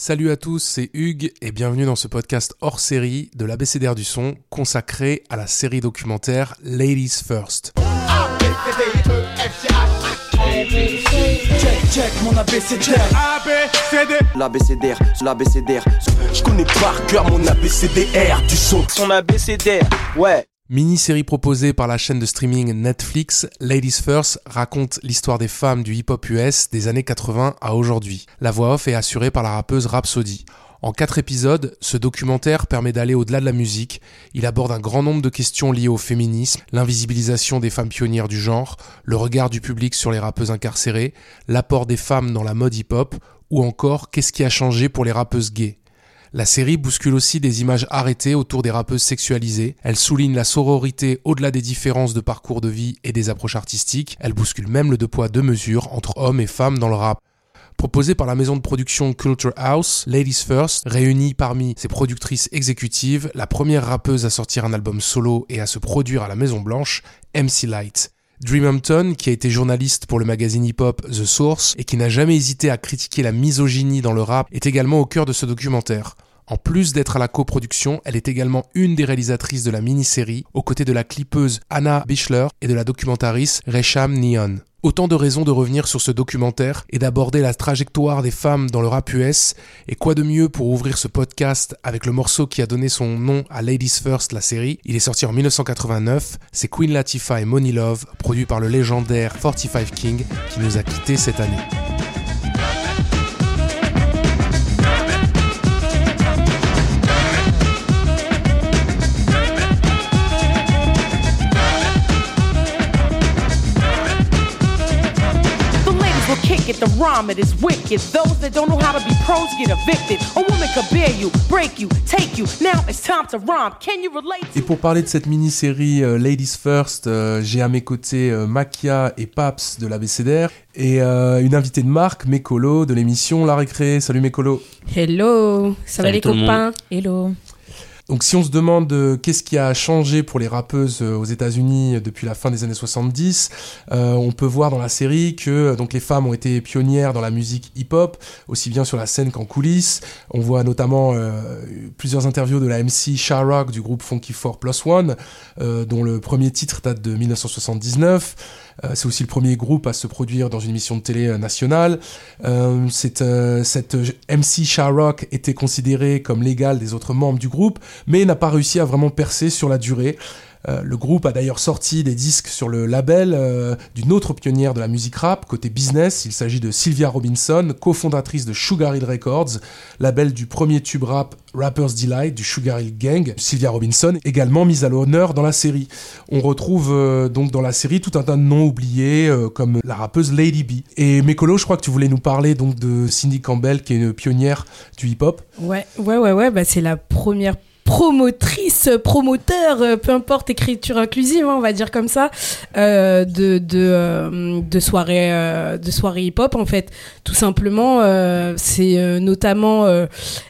Salut à tous, c'est Hugues et bienvenue dans ce podcast hors série de l'ABCDR du son consacré à la série documentaire Ladies First. Check, check, mon ABCDR. L'ABCDR, l'ABCDR. Je connais par cœur mon ABCDR du son. Son ABCDR, ouais. Mini-série proposée par la chaîne de streaming Netflix, Ladies First raconte l'histoire des femmes du hip-hop US des années 80 à aujourd'hui. La voix off est assurée par la rappeuse Rhapsody. En quatre épisodes, ce documentaire permet d'aller au-delà de la musique. Il aborde un grand nombre de questions liées au féminisme, l'invisibilisation des femmes pionnières du genre, le regard du public sur les rappeuses incarcérées, l'apport des femmes dans la mode hip-hop, ou encore qu'est-ce qui a changé pour les rappeuses gays. La série bouscule aussi des images arrêtées autour des rappeuses sexualisées. Elle souligne la sororité au-delà des différences de parcours de vie et des approches artistiques. Elle bouscule même le deux poids deux mesures entre hommes et femmes dans le rap. Proposée par la maison de production Culture House, Ladies First réunit parmi ses productrices exécutives la première rappeuse à sortir un album solo et à se produire à la Maison Blanche, MC Light. Dream Hampton, qui a été journaliste pour le magazine hip-hop The Source et qui n'a jamais hésité à critiquer la misogynie dans le rap, est également au cœur de ce documentaire. En plus d'être à la coproduction, elle est également une des réalisatrices de la mini-série, aux côtés de la clippeuse Anna Bichler et de la documentariste Resham Neon. Autant de raisons de revenir sur ce documentaire et d'aborder la trajectoire des femmes dans le rap US. Et quoi de mieux pour ouvrir ce podcast avec le morceau qui a donné son nom à Ladies First, la série. Il est sorti en 1989. C'est Queen Latifah et Money Love, produit par le légendaire 45 King, qui nous a quittés cette année. Kick it, the rhyme it is wicked. Those that don't know how to be pros get evicted. A woman could bear you, break you, take you. Now it's time to rhyme. Can you relate? Et pour parler de cette mini-série euh, Ladies First, euh, j'ai à mes côtés euh, Makia et Paps de l'ABCDR et euh, une invitée de marque, Mécolo, de l'émission La Récré. Salut Mécolo. Hello, ça va les copains? Hello. Donc si on se demande euh, qu'est-ce qui a changé pour les rappeuses euh, aux États-Unis euh, depuis la fin des années 70, on peut voir dans la série que donc les femmes ont été pionnières dans la musique hip-hop, aussi bien sur la scène qu'en coulisses. On voit notamment plusieurs interviews de la MC Sharrock du groupe Funky 4 Plus One, dont le premier titre date de 1979. Euh, c'est aussi le premier groupe à se produire dans une émission de télé euh, nationale. Euh, cette, cette MC Sharrock était considérée comme légale des autres membres du groupe, mais n'a pas réussi à vraiment percer sur la durée. Euh, le groupe a d'ailleurs sorti des disques sur le label euh, d'une autre pionnière de la musique rap, côté business. Il s'agit de Sylvia Robinson, cofondatrice de Sugar Hill Records, label du premier tube rap Rapper's Delight du Sugar Hill Gang. Sylvia Robinson, également mise à l'honneur dans la série. On retrouve euh, donc dans la série tout un tas de noms oubliés, comme la rappeuse Lady B. Et Mécolo, je crois que tu voulais nous parler donc de Cindy Campbell, qui est une pionnière du hip-hop. Ouais, ouais, ouais, ouais, bah, c'est la première promotrice, promoteur, euh, peu importe, écriture inclusive, hein, on va dire comme ça, euh, de, de, euh, de soirée, de soirée hip-hop en fait. Tout simplement, c'est notamment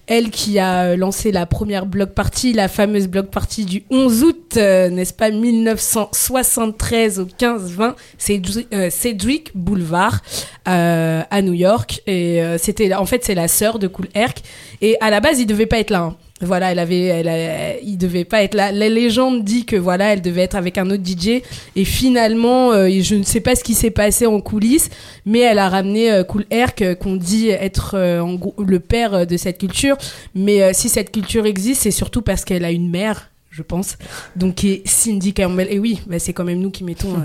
elle qui a lancé la première block party, la fameuse block party du 11 août, n'est-ce pas, 1973 au 15-20, c'est Cedric Boulevard à New York. Et c'était, en fait, c'est la sœur de Cool Herc. Et à la base, il devait pas être là. Hein. Voilà, elle avait, elle, il devait pas être là. La légende dit que voilà, elle devait être avec un autre DJ et finalement, euh, je ne sais pas ce qui s'est passé en coulisses, mais elle a ramené euh, Cool Herc, euh, qu'on dit être le père de cette culture. Mais si cette culture existe, c'est surtout parce qu'elle a une mère, je pense. Donc est Cindy Campbell. Et oui, bah, c'est quand même nous qui mettons.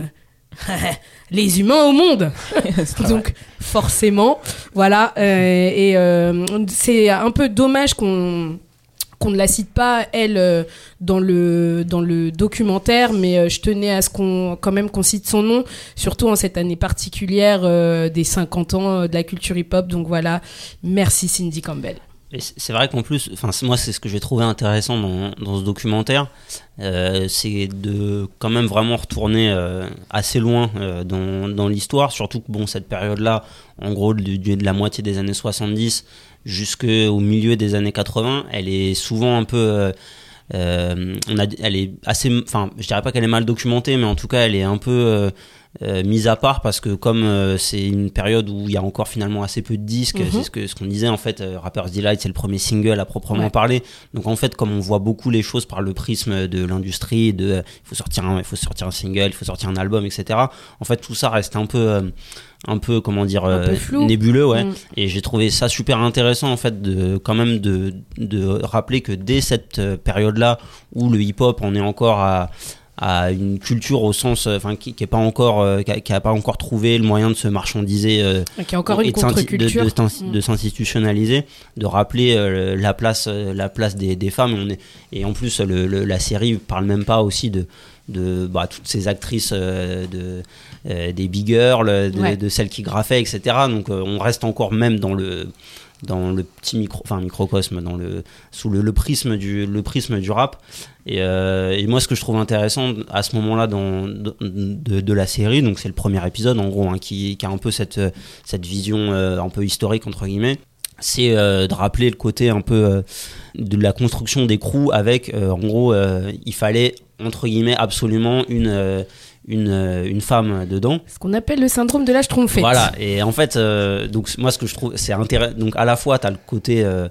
les humains au monde. Donc forcément, voilà. et c'est un peu dommage qu'on qu'on ne la cite pas elle euh, dans le dans le documentaire mais euh, je tenais à ce qu'on quand même qu'on cite son nom surtout en cette année particulière euh, des 50 ans de la culture hip-hop. Donc voilà. Merci Cindy Campbell c'est vrai qu'en plus, enfin moi c'est ce que j'ai trouvé intéressant dans, ce documentaire, c'est de quand même vraiment retourner assez loin dans, dans l'histoire, surtout que bon cette période-là, en gros de, de, la moitié des années 70 jusqu'au milieu des années 80, elle est souvent un peu euh, euh, on a, elle est assez, enfin, je dirais pas qu'elle est mal documentée, mais en tout cas, elle est un peu, euh, mise à part parce que comme euh, c'est une période où il y a encore finalement assez peu de disques, Mhm. c'est ce que ce qu'on disait en fait, euh, Rapper's Delight c'est le premier single à proprement Ouais. parler. Donc en fait comme on voit beaucoup les choses par le prisme de l'industrie, de euh, il faut sortir un, il faut sortir un single, il faut sortir un album, etc. En fait tout ça reste un peu un peu comment dire peu nébuleux ouais Mm. et j'ai trouvé ça super intéressant en fait de quand même de de rappeler que dès cette période là où le hip hop on est encore à à une culture au sens euh, enfin qui, qui est pas encore euh, qui, a, qui a pas encore trouvé le moyen de se marchandiser euh, Qui est encore et une contre-culture. de, de Mm. de s'institutionnaliser de rappeler euh, la place la place des, des femmes on est, et en plus le, le- la série parle même pas aussi de de bah, toutes ces actrices euh, de des big girls de, Ouais. de celles qui graffaient etc donc on reste encore même dans le dans le petit micro enfin microcosme dans le sous le, le prisme du le prisme du rap. Et, euh, et moi ce que je trouve intéressant à ce moment là dans de, la série donc c'est le premier épisode en gros hein, qui, qui a un peu cette cette vision euh, un peu historique entre guillemets c'est euh, de rappeler le côté un peu de la construction des crews avec en gros il fallait entre guillemets absolument une une, euh, une femme dedans Ce qu'on appelle le syndrome de l'âge trompé. voilà, et en fait, euh, donc moi ce que je trouve, c'est intéressant. Donc à la fois, tu as le côté, euh,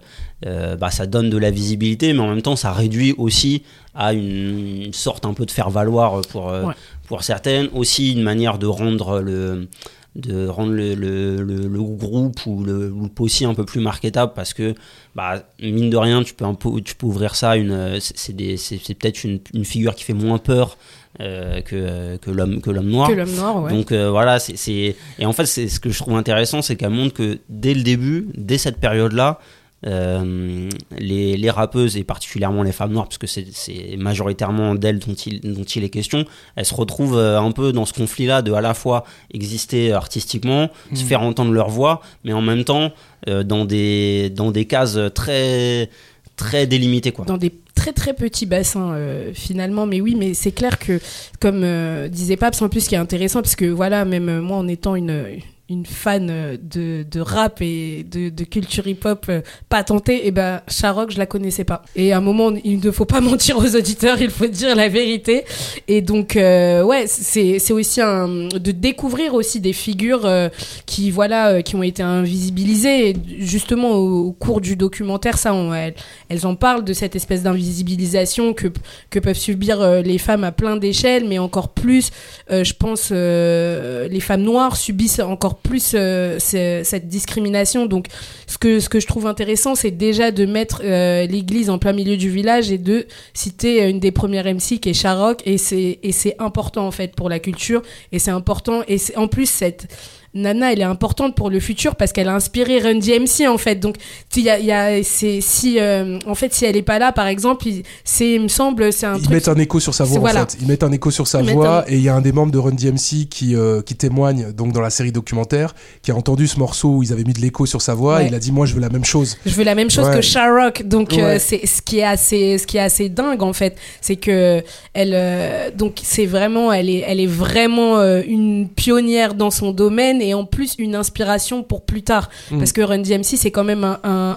euh, bah, ça donne de la visibilité, mais en même temps, ça réduit aussi à une, une sorte un peu de faire valoir pour, Ouais. pour certaines. Aussi une manière de rendre le de rendre le, le, le, le groupe ou le, ou le possi un peu plus marketable parce que bah, mine de rien tu peux un peu tu peux ouvrir ça une c'est c'est des- c'est c'est peut-être une, une figure qui fait moins peur euh, que que l'homme que l'homme noir Que l'homme noir, ouais. donc euh, voilà, c'est- c'est et en fait c'est ce que je trouve intéressant, c'est qu'elle montre que dès le début, dès cette période-là, euh, les, les rappeuses et particulièrement les femmes noires, parce que c'est- majoritairement d'elles dont il, dont il est question, elles se retrouvent euh, un peu dans ce conflit-là de à la fois exister artistiquement, se faire entendre leur voix, mais en même temps euh, dans des dans des cases très très délimitées quoi. dans des très très petits bassins euh, finalement mais oui mais c'est clair que comme euh, disait Paps en plus ce qui est intéressant parce que voilà même moi en étant une une fan euh, de, rap et de, culture hip-hop euh, patentée, et ben Sharrock, je la connaissais pas. Et à un moment, il ne faut pas mentir aux auditeurs, il faut dire la vérité. Et donc, euh, ouais, c'est aussi un, de découvrir aussi des figures euh, qui, voilà, qui ont été invisibilisées. Et justement, au, cours du documentaire, ça, on, elles, elles en parlent de cette espèce d'invisibilisation que, que peuvent subir les femmes à plein d'échelles, mais encore plus, je pense, les femmes noires subissent encore plus euh, ce- cette discrimination. Donc, ce que, ce que je trouve intéressant, c'est déjà de mettre euh, l'église en plein milieu du village et de citer une des premières MC qui est Sharrock. Et c'est, important, en fait, pour la culture. Et c'est important. Et en plus, cette Nana, elle est importante pour le futur parce qu'elle a inspiré Run DMC, en fait. Donc, il y a, y a, si, euh, en fait, si elle est pas là, par exemple, il- c'est, il me semble, c'est un Ils truc. mettent un écho sur sa voix en fait. Ils mettent un écho sur sa Ils voix un- et il y a un des membres de Run DMC qui, euh, qui témoigne donc dans la série documentaire qui a entendu ce morceau où ils avaient mis de l'écho sur sa voix Ouais. et il a dit moi je veux la même chose. Je veux la même chose Ouais. que Sharrock. Donc euh, c'est ce qui est assez ce qui est assez dingue en fait, c'est que elle euh, donc c'est vraiment elle est elle est vraiment une pionnière dans son domaine et en plus une inspiration pour plus tard Mm. parce que Run DMC c'est quand même un un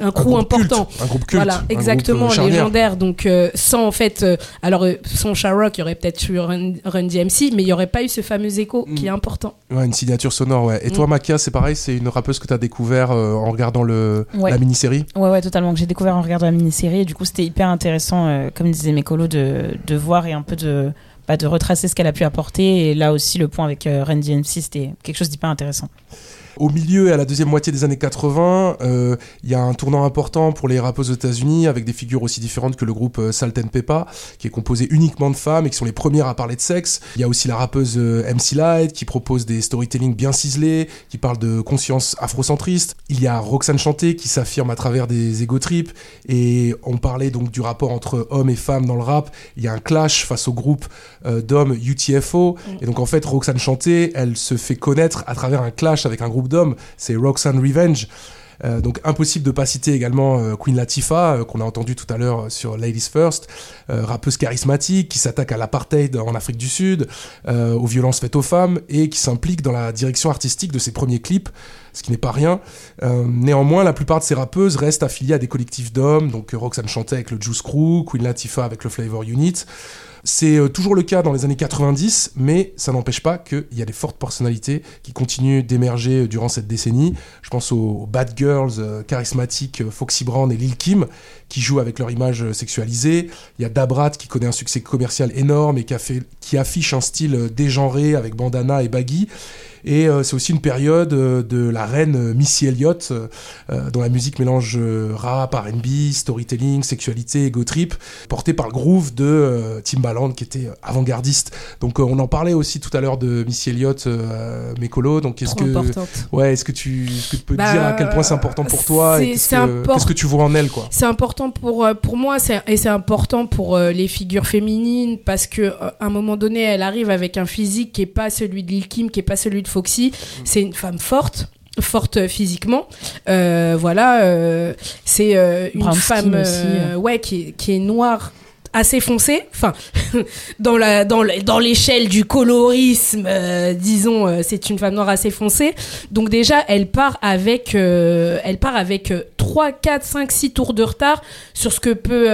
un, un crew groupe important. culte, un groupe culte, Voilà, groupe, exactement, euh, charnière. légendaire. Donc, euh, sans en fait, euh, alors euh, sans Sharrock, il y aurait peut-être eu Run, Run DMC, mais il n'y aurait pas eu ce fameux écho qui est Mm. important. Ouais, une signature sonore, ouais. Et toi, Mm. Makia, c'est pareil, c'est une rappeuse que tu as découvert euh, en regardant le, Ouais. la mini-série? Ouais, ouais, totalement. Que j'ai découvert en regardant la mini-série. Et du coup, c'était hyper intéressant, euh, comme disaient mes colos, de, de voir et un peu de, de retracer ce qu'elle a pu apporter. Et là aussi, le point avec euh, Ren DMC, c'était quelque chose d'hyper intéressant. Au milieu et à la deuxième moitié des années 80, euh, il y a un tournant important pour les rappeuses aux États-Unis avec des figures aussi différentes que le groupe euh, Salt and Peppa, qui est composé uniquement de femmes et qui sont les premières à parler de sexe. Il y a aussi la rappeuse euh, MC Light qui propose des storytelling bien ciselés, qui parle de conscience afrocentriste. Il y a Roxane Chanté qui s'affirme à travers des ego trips et on parlait donc du rapport entre hommes et femmes dans le rap. Il y a un clash face au groupe euh, d'hommes UTFO et donc en fait Roxane Chanté, elle se fait connaître à travers un clash avec un groupe d'hommes, c'est Roxane Revenge. Euh, donc impossible de pas citer également euh, Queen Latifah euh, qu'on a entendu tout à l'heure sur Ladies First, rappeuse charismatique qui s'attaque à l'apartheid en Afrique du Sud, aux violences faites aux femmes et qui s'implique dans la direction artistique de ses premiers clips. ce qui n'est pas rien. Néanmoins, la plupart de ces rappeuses restent affiliées à des collectifs d'hommes, donc Roxanne chantait avec le Juice Crew, Queen Latifah avec le Flavor Unit. C'est euh, toujours le cas dans les années 90, mais ça n'empêche pas qu'il y a des fortes personnalités qui continuent d'émerger euh, durant cette décennie. Je pense aux, Bad Girls euh, charismatiques Foxy Brown et Lil Kim, qui jouent avec leur image sexualisée. Il y a Dabrat qui connaît un succès commercial énorme et qui, a fait, qui affiche un style dégenré avec bandana et baggy. Et c'est aussi une période de la reine Missy Elliott, dont la musique mélange rap, R&B, storytelling, sexualité, ego trip, portée par le groove de Timbaland qui était avant-gardiste. Donc on en parlait aussi tout à l'heure de Missy Elliott, euh, Mécolo. Donc est-ce que ouais, est-ce que tu, est-ce que tu peux bah, dire à quel point c'est important pour toi et qu'est-ce que, que, tu vois en elle quoi? C'est important pour pour moi et c'est important pour les figures féminines parce que à un moment donné elle arrive avec un physique qui est pas celui de Lil Kim, qui est pas celui de Foxy. C'est une femme forte forte physiquement. Voilà c'est une femme ouais qui qui est noire assez foncé, enfin dans la dans dans l'échelle du colorisme, euh, disons, euh, c'est une femme noire assez foncée. Donc déjà, elle part avec euh, elle part avec 3 4 5 6 tours de retard sur ce que peut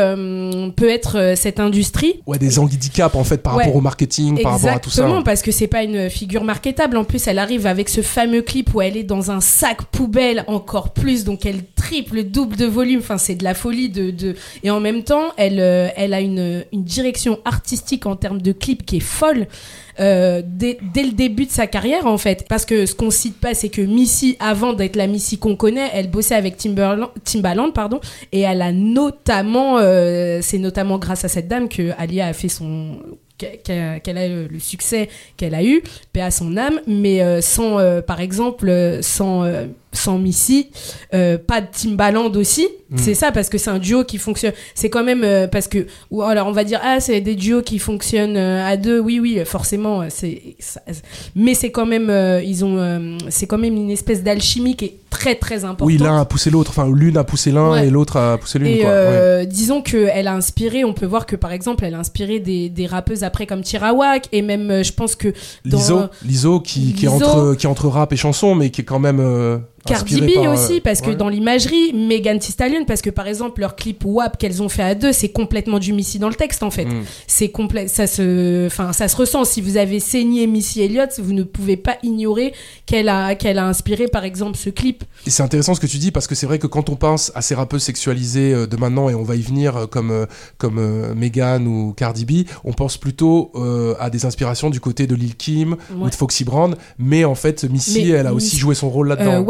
peut être cette industrie. Ouais, des handicaps en fait par rapport au marketing, par rapport à tout ça. Exactement, parce que c'est pas une figure marketable. En plus, elle arrive avec ce fameux clip où elle est dans un sac poubelle encore plus, donc elle triple, double de volume. Enfin, c'est de la folie de, de et en même temps, elle elle a une, direction artistique en termes de clip qui est folle. Euh, dès, le début de sa carrière en fait parce que ce qu'on cite pas c'est que Missy avant d'être la Missy qu'on connaît elle bossait avec Timberland, Timbaland pardon et elle a notamment euh, c'est notamment grâce à cette dame que Alia a fait son qu'elle a le succès qu'elle a eu paix à son âme mais euh, sans par exemple sans sans Missy, euh, pas de Timbaland aussi. Hmm. C'est ça parce que c'est un duo qui fonctionne. C'est quand même euh, parce que ou alors on va dire ah c'est des duos qui fonctionnent euh, à deux. Oui oui forcément c'est mais c'est quand même ils ont c'est quand même une espèce d'alchimie qui est très très importante. Oui l'un a poussé l'autre. Enfin l'une a poussé l'un et l'autre a poussé l'une. Disons que elle a inspiré. On peut voir que par exemple elle a inspiré des, des rappeuses après comme Tirawak et même je pense que dans... Lizo, qui, qui entre qui entre rap et chanson mais qui est quand même Cardi B aussi, parce que dans l'imagerie, Megan Thee Stallion, parce que par exemple, leur clip WAP qu'elles ont fait à deux, c'est complètement du Missy dans le texte en fait. Mm. C'est complet, ça se, enfin, ça se ressent. Si vous avez saigné Missy Elliott, vous ne pouvez pas ignorer qu'elle a, qu'elle a inspiré par exemple ce clip. Et c'est intéressant ce que tu dis parce que c'est vrai que quand on pense à ces rappeuses sexualisées euh, de maintenant et on va y venir euh, comme, euh, comme Megan ou Cardi B, on pense plutôt à des inspirations du côté de Lil Kim ou de Foxy Brown, mais en fait Missy, elle a aussi joué son rôle là-dedans.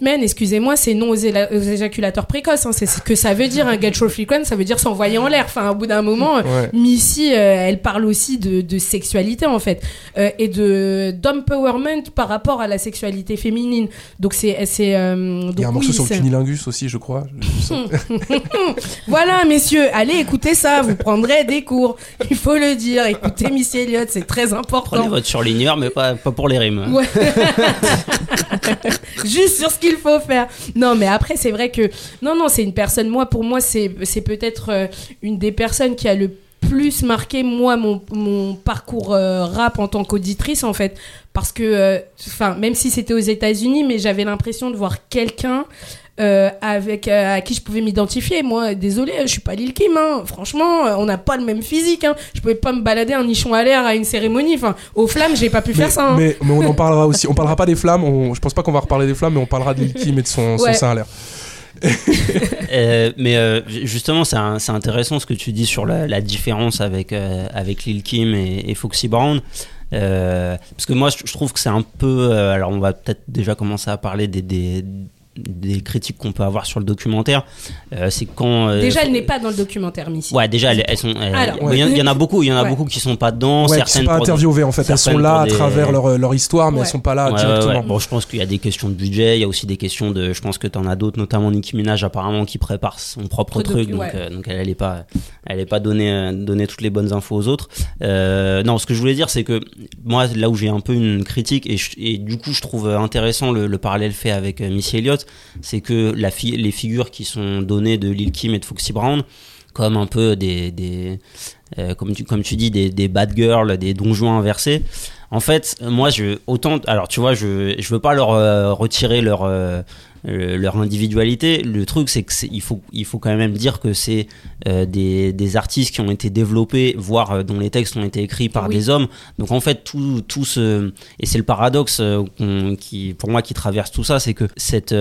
Men, excusez-moi, c'est non aux, éjaculateurs précoces. Hein. C'est ce que ça veut dire. Un get frequent, ça veut dire s'envoyer en l'air. Enfin, au bout d'un moment, Missy, euh, elle parle aussi de, sexualité en fait euh, et de d'empowerment par rapport à la sexualité féminine. Donc c'est c'est. Euh, Il y a un morceau sur le cunilingus aussi, je crois. voilà, messieurs, allez écoutez ça. Vous prendrez des cours. Il faut le dire. Écoutez Missy Elliott, c'est très important. Prenez votre surligneur, mais pas, pas pour les rimes. Ouais. Juste ce qu'il faut faire. Non, mais après, c'est vrai que. Non, non, c'est une personne. Moi, pour moi, c'est peut-être euh, une des personnes qui a le plus marqué moi mon, mon parcours euh, rap en tant qu'auditrice en fait parce que euh, enfin même si c'était aux États-Unis mais j'avais l'impression de voir quelqu'un euh, avec euh, à qui je pouvais m'identifier. Moi, désolé, je suis pas Lil Kim. Hein. Franchement, euh, on n'a pas le même physique. Hein. Je pouvais pas me balader un nichon à l'air à une cérémonie. Enfin, aux flammes, j'ai pas pu faire ça. Hein. Mais, mais, on en parlera aussi. On parlera pas des flammes. On, je pense pas qu'on va reparler des flammes, mais on parlera de Lil Kim et de son, son sein à l'air. mais justement, c'est intéressant ce que tu dis sur la, différence avec, avec Lil Kim et, Foxy Brown. parce que moi, je, trouve que c'est un peu. alors, on va peut-être déjà commencer à parler des, des, des critiques qu'on peut avoir sur le documentaire, euh, c'est quand euh, déjà elle n'est pas dans le documentaire Missy. Ouais, déjà elles, sont. il y, en a beaucoup, il y en a beaucoup qui sont pas dedans. Ouais, certaines sont pas interviewées en fait. Elles sont là à travers leur, leur, histoire, mais elles sont pas là directement. Bon, je pense qu'il y a des questions de budget, il y a aussi des questions de. Je pense que tu en as d'autres, notamment Nicki Minaj apparemment qui prépare son propre truc, donc, euh, donc elle n'est pas, elle est pas donné donner toutes les bonnes infos aux autres. non, ce que je voulais dire, c'est que moi là où j'ai un peu une critique et, et, du coup je trouve intéressant le, le parallèle fait avec Missy Elliott c'est que les figures qui sont données de Lil Kim et de Foxy Brown, comme un peu des, euh, comme, tu, dis, des, des, bad girls, des donjons inversés, En fait, moi, je autant. Alors, tu vois, je je veux pas leur euh, retirer leur euh, euh, leur individualité. Le truc, c'est que c'est- il faut il faut quand même dire que c'est euh, des des artistes qui ont été développés, voire euh, dont les textes ont été écrits par Oui. des hommes. Donc en fait, tout tout ce et c'est le paradoxe qui pour moi qui traverse tout ça, c'est que cette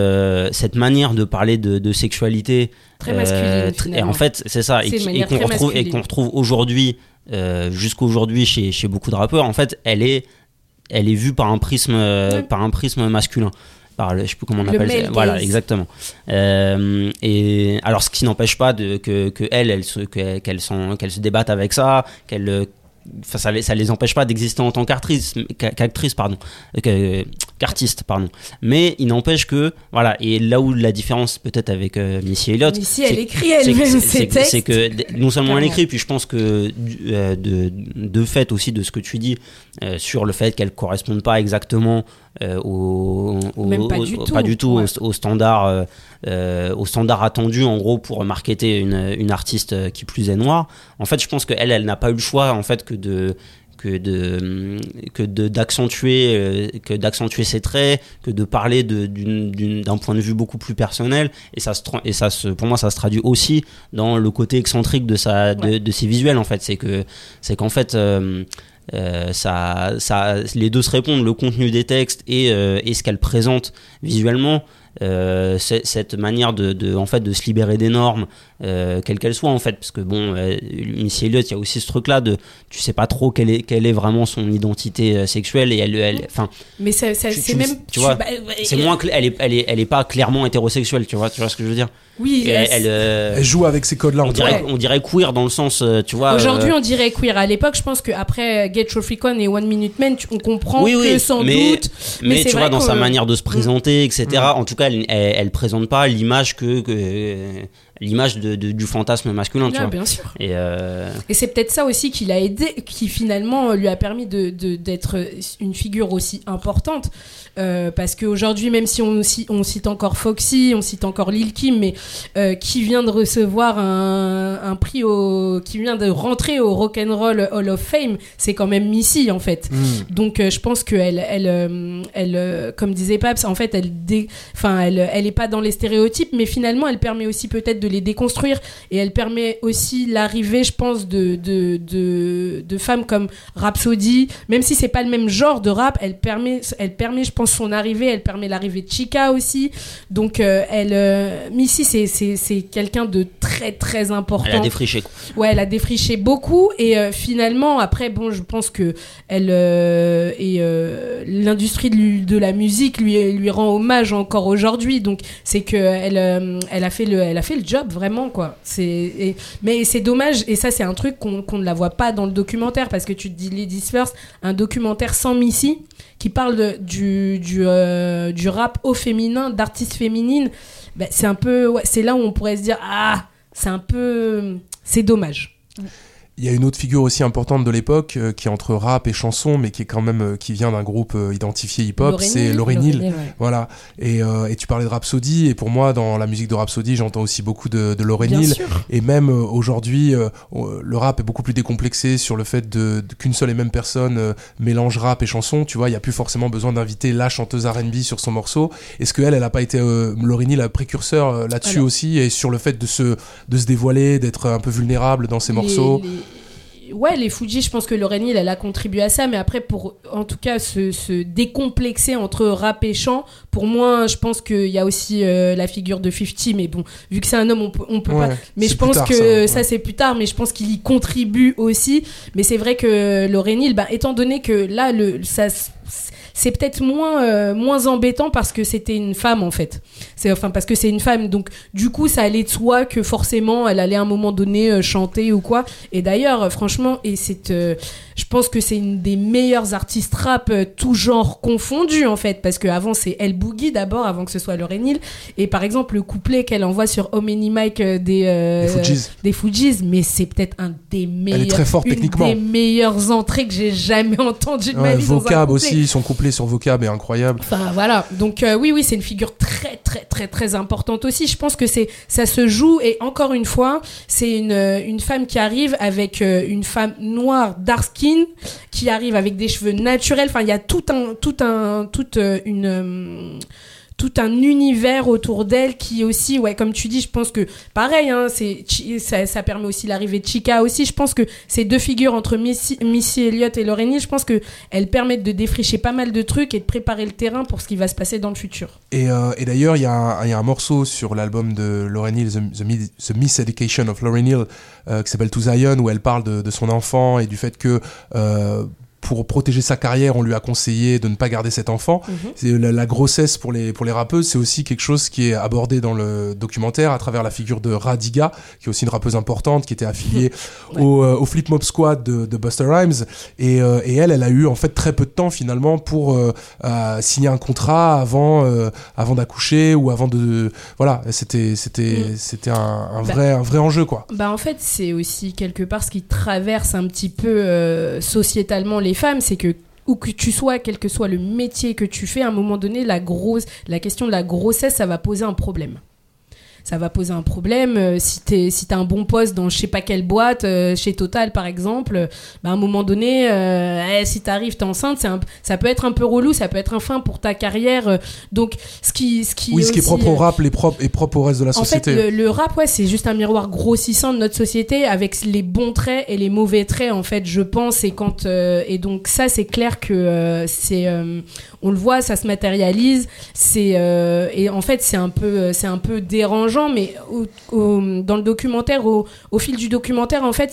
cette manière de parler de, de sexualité Très masculine, et en fait, c'est ça, et, qu'on retrouve, qu'on retrouve aujourd'hui, euh, jusqu'aujourd'hui chez, chez beaucoup de rappeurs. En fait, elle est, elle est vue par un prisme, par un prisme masculin. Par le, je sais plus comment on Le appelle. Voilà, exactement. Euh, et alors, ce qui n'empêche pas de, que, que elle, elle se, que- qu'elle s'en- qu'elle se débatte avec ça, qu'elle euh, Enfin, ça, les, ça les empêche pas d'exister en tant qu'actrice, qu'a- qu'actrice, pardon, euh, que- qu'artiste, pardon. Mais il n'empêche que, voilà, et là où la différence peut-être avec euh, Missy Elliott, Missy, elle écrit elle-même ses c'est que- textes. C'est que d- non seulement elle écrit, puis je pense que euh, de, de fait aussi de ce que tu dis euh, sur le fait qu'elle corresponde pas exactement euh, au, au- Même pas au- du tout, pas du tout ouais. au, standard au standard attendu en gros pour marketer une, une artiste qui plus est noire. En fait, je pense qu'elle, elle n'a pas eu le choix en fait que de que de que de d'accentuer euh, que d'accentuer ses traits que de parler d'un point de vue beaucoup plus personnel. Et ça se et ça se pour moi ça se traduit aussi dans le côté excentrique de sa de, de ses visuels en fait. C'est que c'est qu'en fait euh, euh, ça, ça, les deux se répondent, le contenu des textes et, euh, et ce qu'elle présente visuellement. Euh, cette manière de, de, en fait, de se libérer des normes, euh, quelles qu'elles soient en fait, parce que bon, euh, Missy Elliott, il y a aussi ce truc-là de, tu sais pas trop quelle est, quelle est vraiment son identité euh, sexuelle et elle, elle, enfin, Mais ça, c'est même. tu vois, bah, ouais, c'est moins, elle est, elle est, elle est pas clairement hétérosexuelle, tu vois, tu vois ce que je veux dire. Oui, Et elle- elle, euh, Elle joue avec ces codes-là. on dirait, on dirait queer dans le sens, tu vois. Aujourd'hui, euh, on dirait queer. À l'époque, je pense qu'après Get Your Freak On et One Minute Man, tu- on comprend Oui, que oui, sans mais- doute. mais, tu vois dans sa que- manière de se présenter etc en tout cas elle, elle, elle présente pas l'image que, que- l'image de, de- du fantasme masculin tu Ah, vois bien sûr. et euh, Et c'est peut-être ça aussi qui l'a aidé, qui finalement lui a permis de- de- d'être une figure aussi importante. Euh, parce qu'aujourd'hui, même si on, on cite encore Foxy, on cite encore Lil Kim, mais euh, qui vient de recevoir un, un prix au, qui vient de rentrer au Rock'n'Roll Hall of Fame, c'est quand même Missy en fait. Mm. Donc euh, je pense qu'elle, elle, euh, elle, euh, comme disait Paps, en fait, elle, dé... enfin, elle, elle est pas dans les stéréotypes, mais finalement, elle permet aussi peut-être de les déconstruire et elle permet aussi l'arrivée, je pense, de, de, de, de femmes comme Rhapsody, même si c'est pas le même genre de rap, elle permet, elle permet, je pense, son arrivée, elle permet l'arrivée de Chica aussi. Donc euh, elle, euh, Missy, c'est, c'est, c'est quelqu'un de très très important. elle a défriché. Ouais, elle a défriché beaucoup et euh, finalement après bon, je pense que elle et l'industrie de, de la musique lui lui rend hommage encore aujourd'hui. Donc c'est que elle elle a fait le elle a fait le job vraiment quoi. C'est et- mais c'est dommage et ça c'est un truc qu'on qu'on ne la voit pas dans le documentaire parce que tu te dis Ladies First, un documentaire sans Missy qui parle du du, euh, du rap au féminin, d'artistes féminines. Ben, c'est un peu c'est là où on pourrait se dire ah c'est un peu c'est dommage. Il y a une autre figure aussi importante de l'époque euh, qui est entre rap et chanson, mais qui est quand même euh, qui vient d'un groupe euh, identifié hip-hop, c'est. Lauryn Hill. ouais. Voilà. Et, euh, et tu parlais de Rhapsody, et pour moi, dans la musique de Rhapsody, j'entends aussi beaucoup de, de Lauryn Hill. sûr. Et même euh, aujourd'hui, euh, le rap est beaucoup plus décomplexé sur le fait de, de- qu'une seule et même personne euh, mélange rap et chanson. Tu vois, il y a plus forcément besoin d'inviter la chanteuse R&B sur son morceau. Est-ce que elle, elle a pas été euh, Lauryn Hill, la précurseur euh, là-dessus aussi, et sur le fait de se de se dévoiler, d'être un peu vulnérable dans ses Les- morceaux? les- Ouais, les Fuji, je pense que Lauryn Hill, elle a contribué à ça, mais après, pour en tout cas se, se décomplexer entre rap et chant, pour moi, je pense qu'il y a aussi euh, la figure de 50, mais bon, vu que c'est un homme, on peut, on peut Ouais, pas. Mais je pense tard, que ça, ouais. ça, c'est plus tard, mais je pense qu'il y contribue aussi. Mais c'est vrai que Lauryn Hill, bah, étant donné que là, le, ça, c'est peut-être moins, euh, moins embêtant parce que c'était une femme en fait. C'est enfin parce que c'est une femme, donc du coup ça allait de soi que forcément elle allait à un moment donné euh, chanter ou quoi. Et d'ailleurs, euh, franchement, et c'est, euh, je pense que c'est une des meilleures artistes rap euh, tout genre confondu en fait, parce que avant c'est El Boogie d'abord, avant que ce soit Lauryn Hill. Et par exemple le couplet qu'elle envoie sur How Many Mike euh, des euh, des Fugees, mais c'est peut-être un des meilleurs, Elle est très forte une techniquement. des meilleures entrées que j'ai jamais entendues de ma Ouais, vie. dans un vocab aussi, son couplet sur vocab est incroyable. Enfin voilà, donc euh, oui oui c'est une figure très très très très importante aussi. Je pense que c'est ça se joue et encore une fois c'est une, une femme qui arrive avec euh, une femme noire dark skin qui arrive avec des cheveux naturels. Enfin il y a tout un tout un toute euh, une euh, tout un univers autour d'elle qui aussi, ouais, comme tu dis, je pense que pareil, hein, ça, permet aussi l'arrivée de Chica aussi. Je pense que ces deux figures entre Missy, Missy Elliott et Hill, je pense que elles permettent de défricher pas mal de trucs et de préparer le terrain pour ce qui va se passer dans le futur. Et, euh, et d'ailleurs, il y, a un- morceau sur l'album de Lauryn Hill, The, The, The Miseducation of Lauryn Hill, euh, qui s'appelle To Zion, où elle parle de, de son enfant et du fait que euh, pour protéger sa carrière, on lui a conseillé de ne pas garder cet enfant. C'est la, la grossesse pour les pour les rappeuses, c'est aussi quelque chose qui est abordé dans le documentaire à travers la figure de Radiga, qui est aussi une rappeuse importante, qui était affiliée au, euh, au Flip Mob Squad de, de Buster Rhymes. Et, euh, et elle, elle a eu en fait très peu de temps finalement pour euh, signer un contrat avant avant d'accoucher ou avant de voilà. C'était c'était Mm. c'était un, un Bah. vrai un vrai enjeu quoi. Bah en fait, c'est aussi quelque part ce qui traverse un petit peu sociétalement les femmes, c'est que où que tu sois, quel que soit le métier que tu fais, à un moment donné, la grosse, la question de la grossesse, ça va poser un problème. Ça va poser un problème euh, si t'es si t'as un bon poste dans je sais pas quelle boîte, euh, chez Total par exemple. Bah à un moment donné, euh, eh, si t'arrives t'es enceinte, c'est un- ça peut être un peu relou, ça peut être un fin pour ta carrière. euh, donc ce qui ce qui Oui, ce qui est propre au rap, les propres et propre au reste de la en société. fait, le, le rap, ouais, c'est juste un miroir grossissant de notre société avec les bons traits et les mauvais traits, en fait, je pense. Et quand euh, et donc ça, c'est clair que euh, c'est, on le voit, ça se matérialise. C'est et en fait, c'est un peu, c'est un peu dérangeant, mais au- dans le documentaire, au, fil du documentaire, en fait,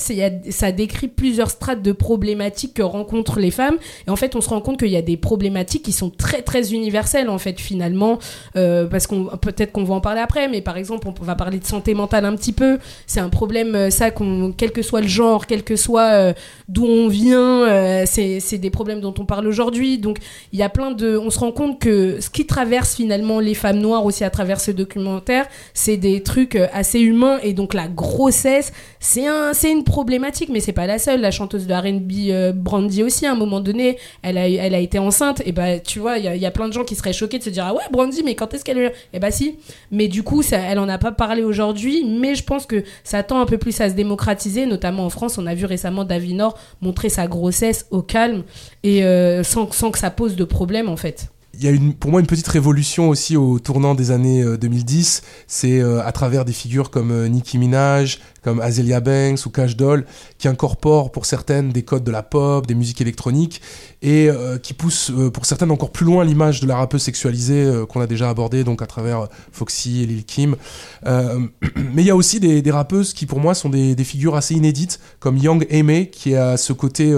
ça décrit plusieurs strates de problématiques que rencontrent les femmes. Et en fait, on se rend compte qu'il y a des problématiques qui sont très très universelles, en fait, finalement, euh, parce qu'on peut-être qu'on va en parler après, mais par exemple, on va parler de santé mentale un petit peu. C'est un problème, euh, ça, qu'on, quel que soit le genre, quel que soit euh, d'où on vient, c'est des problèmes dont on parle aujourd'hui. Donc, il y a plein de, on se rend compte que ce qui traverse finalement les femmes noires aussi à travers ce documentaire, c'est des trucs euh, assez humains et donc la grossesse, c'est un, c'est une problématique, mais c'est pas la seule. La chanteuse de R&B euh, Brandy aussi, à un moment donné, elle a, elle a été enceinte et bah tu vois, il y a, plein de gens qui seraient choqués de se dire ah ouais Brandy, mais quand est-ce qu'elle est Et bah si. Mais du coup, elle en a pas parlé aujourd'hui, mais je pense que ça tend un peu plus à se démocratiser, notamment en France. On a vu récemment Davinor montrer sa grossesse au calme et euh, sans, sans que ça pose de problème en fait. Il y a une, pour moi une petite révolution aussi au tournant des années euh, 2010. C'est euh, à travers des figures comme euh, Nicki Minaj, comme Azealia Banks ou Cash Doll, qui incorporent pour certaines des codes de la pop, des musiques électroniques, et euh, qui poussent euh, pour certaines encore plus loin l'image de la rappeuse sexualisée euh, qu'on a déjà abordée, donc à travers Foxy et Lil Kim. Mais il y a aussi des, des rappeuses qui pour moi sont des, des figures assez inédites, comme Young Aimee, qui a ce côté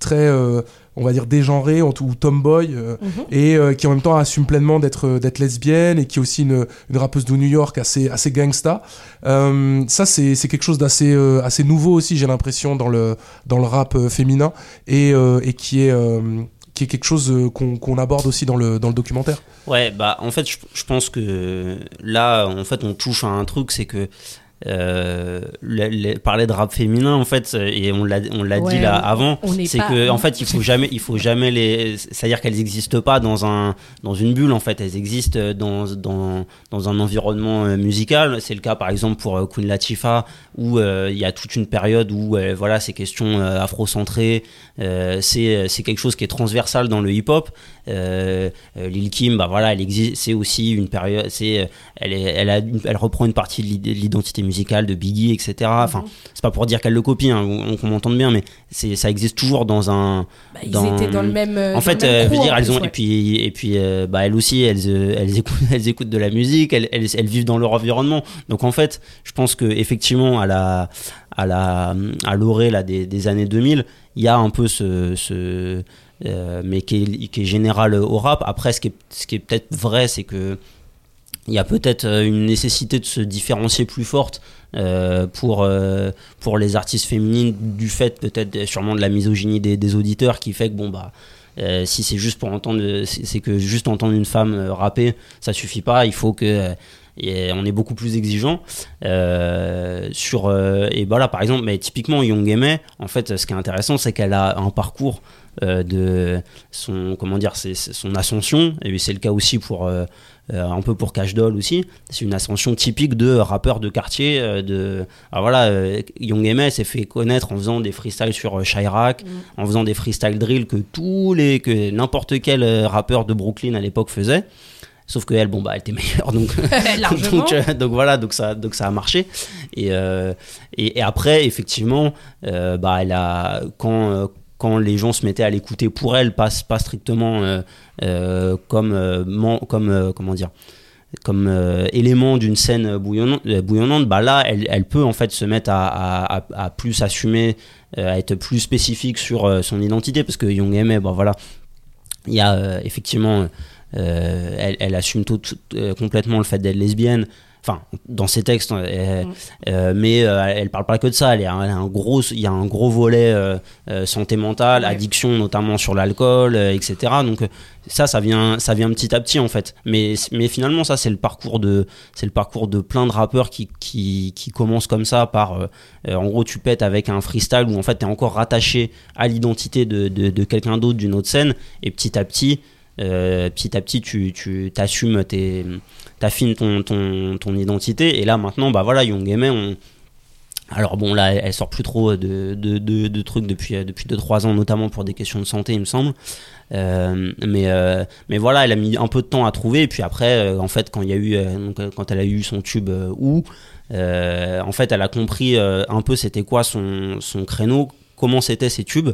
très... on va dire dégenré ou tomboy euh, et euh, qui en même temps assume pleinement d'être d'être lesbienne et qui est aussi une, une rappeuse de New York assez assez gangsta euh, ça c'est c'est quelque chose d'assez euh, assez nouveau aussi j'ai l'impression dans le dans le rap euh, féminin et euh, et qui est qui est quelque chose qu'on qu'on aborde aussi dans le dans le documentaire. Ouais, bah en fait, je, je pense que là, en fait, on touche à un truc, c'est que euh, le- le- parler de rap féminin, en fait, et on l'a on l'a Ouais, dit là avant, c'est que en fait, il faut jamais, il faut jamais les, c'est-à-dire qu'elles n'existent pas dans un dans une bulle, en fait, elles existent dans dans dans un environnement euh, musical. C'est le cas, par exemple, pour euh, Queen Latifah, où euh, il y a toute une période où euh, voilà, ces questions euh, afro-centrées, euh, c'est c'est quelque chose qui est transversal dans le hip-hop. Euh, euh, Lil Kim, bah voilà, elle existe. C'est aussi une période. C'est, euh, elle, est, elle a, elle reprend une partie de l'id- de l'identité musicale de Biggie, etc. Enfin, c'est pas pour dire qu'elle le copie, hein, on, qu'on m'entende bien, mais c'est, ça existe toujours dans un. Bah, ils étaient dans le même. euh, En fait, euh, je veux crew, dire, elles ont ouais. et puis et puis euh, bah elles aussi, elles euh, elles écoutent elles écoutent de la musique, elles, elles, elles vivent dans leur environnement. Donc en fait, je pense que effectivement à la à la à l'orée là des, des années 2000, il y a un peu ce, ce euh, mais qui est, général au rap. Après, ce qui est, ce est peut-être vrai, c'est que il y a peut-être euh, une nécessité de se différencier plus forte euh, pour, pour les artistes féminines du fait peut-être sûrement de la misogynie des, auditeurs qui fait que bon bah si c'est juste pour entendre c'est que juste entendre une femme rapper ça suffit pas il faut que et on est beaucoup plus exigeant sur et voilà par exemple mais typiquement Young Aimee en fait ce qui est intéressant c'est qu'elle a un parcours de son comment dire c'est son ascension. Et c'est le cas aussi pour euh, euh, un peu pour Cash Doll aussi. C'est une ascension typique de rappeur de quartier euh, de alors voilà euh, Young M.A s'est fait connaître en faisant des freestyles sur euh, Chirac en faisant des freestyle drill que tous les que n'importe quel euh, rappeur de Brooklyn à l'époque faisait. Sauf que elle bon bah elle était meilleure donc donc, euh, donc voilà, donc ça, donc ça a marché. Et, euh, et, et après, effectivement, euh, bah, elle a, quand, euh, quand les gens se mettaient à l'écouter pour elle, pas, pas strictement euh, euh, comme, euh, comment dire, comme élément d'une scène bouillonnante, bah là, elle, elle peut en fait se mettre à, plus assumer, à être plus spécifique sur son identité, parce que Young M.A, bah voilà, il y a effectivement, elle, assume tout, complètement le fait d'être lesbienne. Enfin, dans ses textes, euh, euh, mais euh, elle parle pas que de ça. Elle, a un gros, il y a un gros volet euh, santé mentale, addiction notamment sur l'alcool, etc. Donc ça, ça vient, ça vient petit à petit en fait. Mais, mais finalement, ça c'est le parcours de, c'est le parcours de plein de rappeurs qui, qui, qui commencent comme ça par, en gros, tu pètes avec un freestyle où en fait t'es encore rattaché à l'identité de, de, de quelqu'un d'autre d'une autre scène, et petit à petit, euh, petit à petit, tu, tu t'assumes tes, t'affines ton, ton, ton identité. Et là maintenant, bah voilà, Young M.A, on, alors bon, là, elle sort plus trop de, de, de, trucs depuis, euh, depuis 2-3 ans, notamment pour des questions de santé, il me semble. Euh, mais, euh, mais voilà, elle a mis un peu de temps à trouver. Et puis après, en fait, quand il y a eu, quand elle a eu son tube Ou, en fait, elle a compris un peu c'était quoi son, son créneau, comment c'était ses tubes.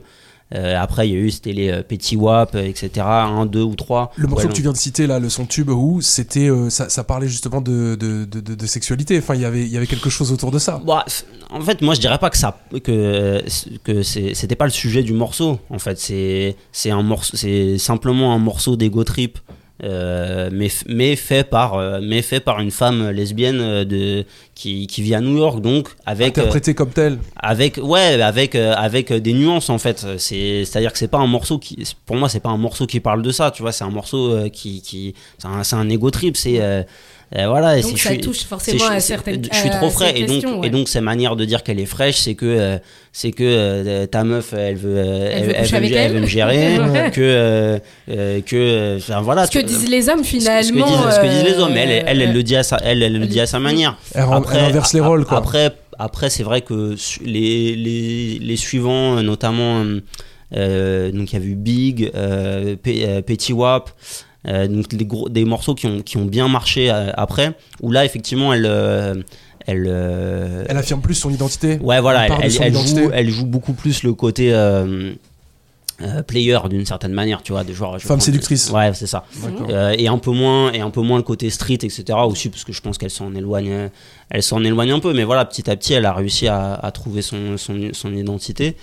Euh, après, il y a eu, c'était les euh, Petit Wap, etc. Un, deux ou trois. Le morceau Ouais, que tu viens de citer là, le son tube où c'était euh, ça, ça parlait justement de, de, de, de- de sexualité. Enfin, il y avait il y avait quelque chose autour de ça. Bah, en fait, moi, je dirais pas que ça, que c'était pas le sujet du morceau. En fait, c'est c'est un morceau, c'est simplement un morceau d'ego trip, euh, mais fait par euh, mais fait par une femme lesbienne euh, de qui qui vit à New York, donc avec euh, Interprété comme tel. avec ouais avec avec des nuances en fait c'est c'est à dire que c'est pas un morceau qui pour moi c'est pas un morceau qui parle de ça tu vois c'est un morceau qui qui c'est un, un ego trip c'est euh, euh, voilà et Donc ça je suis- touche forcément à certaines je suis trop frais et donc ouais. et donc sa manière de dire qu'elle est fraîche c'est que euh, c'est que euh, ta meuf elle veut euh, Elle veut me- avec elle elle. veut me gérer que euh, euh, que euh, enfin, voilà Ce que disent les hommes finalement. ce que disent, ce que disent les hommes elle, euh, elle, elle le dit à sa elle, elle le dit à sa manière Elle, ren- elle inverse les a- rôles quoi. Après, après c'est vrai que les, les, les suivants, euh, notamment, euh, euh, donc il y a eu Big, euh, P- euh, Petit Wap, euh, donc des, gros, des morceaux qui ont, qui ont bien marché euh, après, où là, effectivement, elle. euh, elle, euh, Elle affirme plus son identité. ouais, voilà, elle de joue, elle joue beaucoup plus le côté. euh, euh, player d'une certaine manière tu vois des joueurs Femme séductrice. ouais c'est ça euh, et un peu moins et un peu moins le côté street etc aussi parce que je pense qu'elle s'en éloigne elle s'en éloigne un peu mais voilà petit à petit elle a réussi à, à trouver son, son, son identité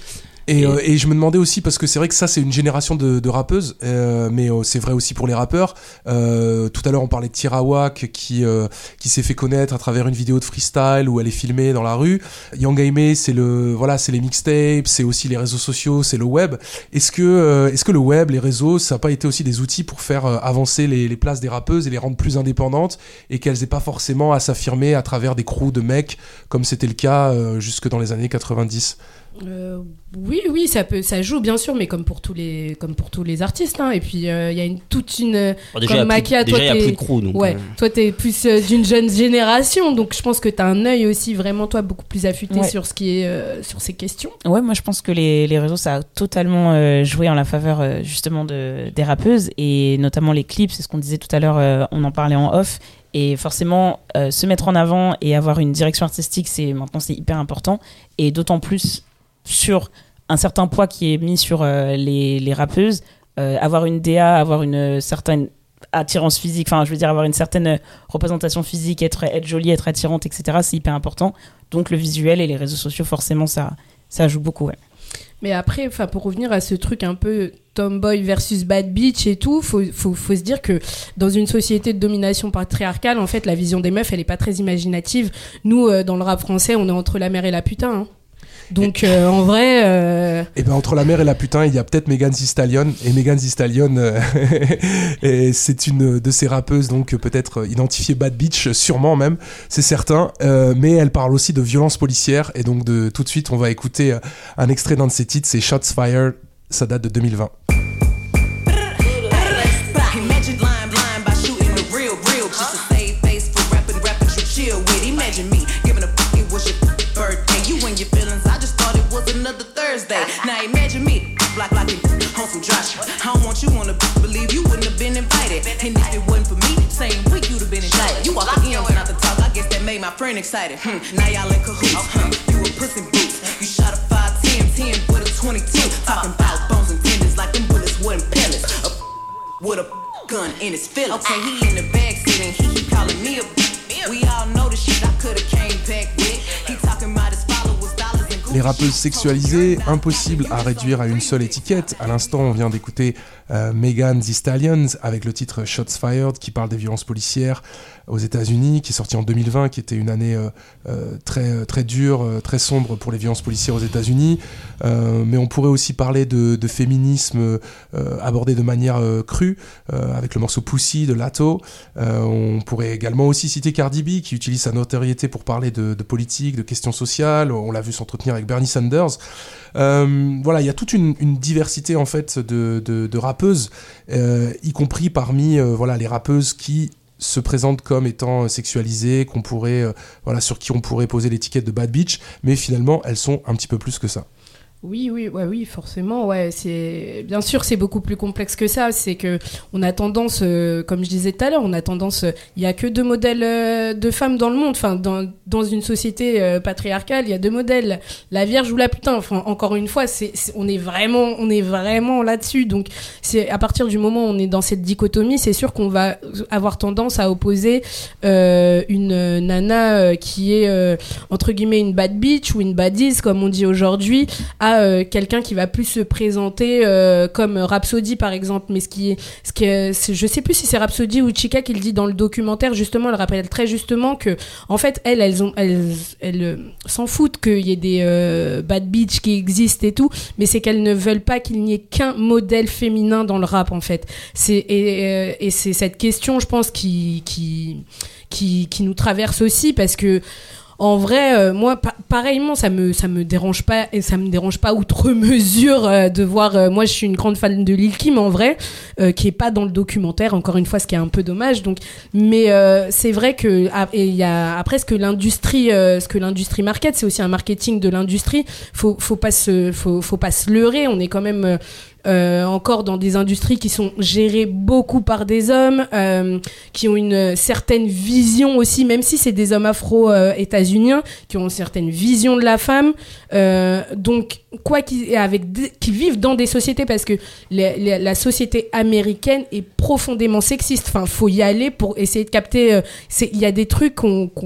Et, Et- euh, et je me demandais aussi, parce que c'est vrai que ça, c'est une génération de, de rappeuses, euh, mais euh, c'est vrai aussi pour les rappeurs. Euh, tout à l'heure, on parlait de Tirawak qui, euh, qui s'est fait connaître à travers une vidéo de freestyle où elle est filmée dans la rue. Young Aimee, c'est le, voilà, c'est les mixtapes, c'est aussi les réseaux sociaux, c'est le web. Est-ce que, euh, est-ce que le web, les réseaux, ça n'a pas été aussi des outils pour faire avancer les, les places des rappeuses et les rendre plus indépendantes et qu'elles aient pas forcément à s'affirmer à travers des crews de mecs comme c'était le cas euh, jusque dans les années 90 Euh, oui, oui, ça peut, ça joue bien sûr, mais comme pour tous les, comme pour tous les artistes. hein. Et puis euh, il y a une toute une. Bon, déjà, il y a comme plus- Makia, déjà, toi, y a plus de crew donc Ouais, euh, toi t'es plus euh, d'une jeune génération, donc je pense que t'as un œil aussi vraiment toi beaucoup plus affûté Ouais. sur ce qui est euh, sur ces questions. Ouais, moi je pense que les, les réseaux ça a totalement euh, joué en la faveur euh, justement de, des rappeuses et notamment les clips, c'est ce qu'on disait tout à l'heure, euh, on en parlait en off. Et forcément, euh, se mettre en avant et avoir une direction artistique, c'est maintenant c'est hyper important et d'autant plus sur un certain poids qui est mis sur euh, les, les rappeuses, euh, avoir une DA, avoir une certaine attirance physique, enfin je veux dire avoir une certaine représentation physique, être, être jolie, être attirante, etc. C'est hyper important. Donc le visuel et les réseaux sociaux, forcément, ça, ça joue beaucoup. Ouais. Mais après, pour revenir à ce truc un peu tomboy versus bad bitch et tout, faut, faut, faut se dire que dans une société de domination patriarcale, en fait, la vision des meufs, elle est pas très imaginative. Nous, euh, dans le rap français, on est entre la mère et la putain. hein. Donc euh, en vrai, euh, Et ben entre la mère et la putain, il y a peut-être Megan Thee Stallion et Megan Thee euh, et c'est une de ces rappeuses donc peut-être identifiée bad bitch, sûrement même, c'est certain. Mais elle parle aussi de violence policière et donc de tout de suite on va écouter un extrait d'un de ses titres, c'est Shots Fired Ça date de 2020. And if it wasn't for me, same week you'd have been indicted. You walk the M's, not the talk, I guess that made my friend excited. Hmm. Now y'all in cahoots, huh? You a pussy boots. You shot a 5, 10, 10 with a 22. Talking about bones and tendons like them bullets wasn't pellets. A with a gun in his feelings. Okay, he in the back sitting, he keep calling me a We all know the shit I could've came back with. He talking about Les rappeuses sexualisées, impossible à réduire à une seule étiquette. À l'instant, on vient d'écouter euh, Megan avec le titre Shots Fired qui parle des violences policières aux États-Unis, qui est sorti en 2020, qui était une année euh, euh, très très dure, euh, très sombre pour les violences policières aux États-Unis. Euh, mais on pourrait aussi parler de, féminisme euh, abordé de manière euh, crue euh, avec le morceau Pussy de Lato. Euh, on pourrait également aussi citer Cardi B qui utilise sa notoriété pour parler de, politique, de questions sociales. On l'a vu s'entretenir avec Bernie Sanders. Euh, voilà, il y a toute une, une diversité en fait de, de, rappeuses, euh, y compris parmi euh, voilà les rappeuses qui se présentent comme étant sexualisées, qu'on pourrait euh, voilà sur qui on pourrait poser l'étiquette de bad bitch, mais finalement elles sont un petit peu plus que ça. Oui, oui, ouais, oui, forcément, ouais. C'est bien sûr, c'est beaucoup plus complexe que ça. C'est que on a tendance, euh, comme je disais tout à l'heure, on a tendance. Il y a que deux modèles euh, de femmes dans le monde. Dans, une société euh, patriarcale, il y a deux modèles la Vierge ou la putain. Encore une fois, c'est, on est vraiment, on est vraiment là-dessus. Donc, c'est à partir du moment où on est dans cette dichotomie, c'est sûr qu'on va avoir tendance à opposer une nana qui est entre guillemets une bad bitch ou une badise, comme on dit aujourd'hui, à euh, quelqu'un qui va plus se présenter euh, comme Rhapsody par exemple. Mais ce qui est ce qui est, je sais plus si c'est Rhapsody ou Chica qui le dit dans le documentaire justement. Elle rappelle très justement que en fait elles elles ont elles, euh, s'en foutent qu'il y ait des bad bitch qui existent et tout. Mais c'est qu'elles ne veulent pas qu'il n'y ait qu'un modèle féminin dans le rap en fait. C'est et, c'est cette question je pense qui qui, qui nous traverse aussi parce que en vrai, euh, moi, pa- pareillement, ça me ça me dérange pas et ça me dérange pas outre mesure euh, de voir. euh, moi, je suis une grande fan de Lil Kim en vrai, euh, qui est pas dans le documentaire. Encore une fois, ce qui est un peu dommage. Donc, mais euh, c'est vrai que il y a après ce que l'industrie, euh, ce que l'industrie market, c'est aussi un marketing de l'industrie. Faut faut pas se faut faut pas se leurrer. On est quand même euh, euh, encore dans des industries qui sont gérées beaucoup par des hommes, euh, qui ont une certaine vision aussi, même si c'est des hommes afro-états-uniens, qui ont une certaine vision de la femme. Euh, donc, quoi qu'ils avec qui vivent dans des sociétés, parce que la société américaine est profondément sexiste. Enfin, faut y aller pour essayer de capter. euh, Il y a des trucs,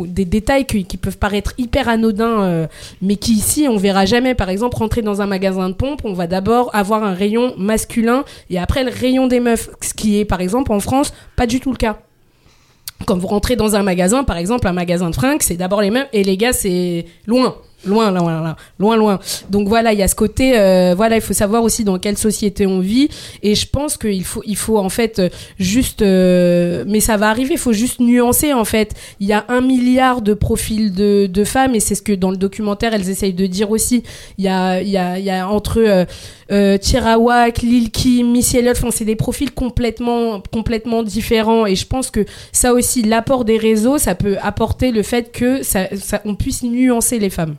des détails qui, peuvent paraître hyper anodins, euh, mais qui ici on verra jamais. Par exemple, rentrer dans un magasin de pompe, on va d'abord avoir un rayon masculin et après le rayon des meufs, ce qui est par exemple en France pas du tout le cas. Quand vous rentrez dans un magasin, par exemple un magasin de fringues, c'est d'abord les meufs et les gars c'est loin. Loin, loin, loin, loin, loin. Donc voilà, il y a ce côté, euh, voilà, il faut savoir aussi dans quelle société on vit. Et je pense qu'il faut, il faut en fait juste, euh, mais ça va arriver. Il faut juste nuancer en fait. Il y a un milliard de profils de, de femmes et c'est ce que dans le documentaire elles essayent de dire aussi. Il y a, il y a, il y a entre euh, euh, Tirawak, Lil Kim, Missy Elliott, enfin c'est des profils complètement, complètement différents. Et je pense que ça aussi, l'apport des réseaux, ça peut apporter le fait que ça, ça, on puisse nuancer les femmes.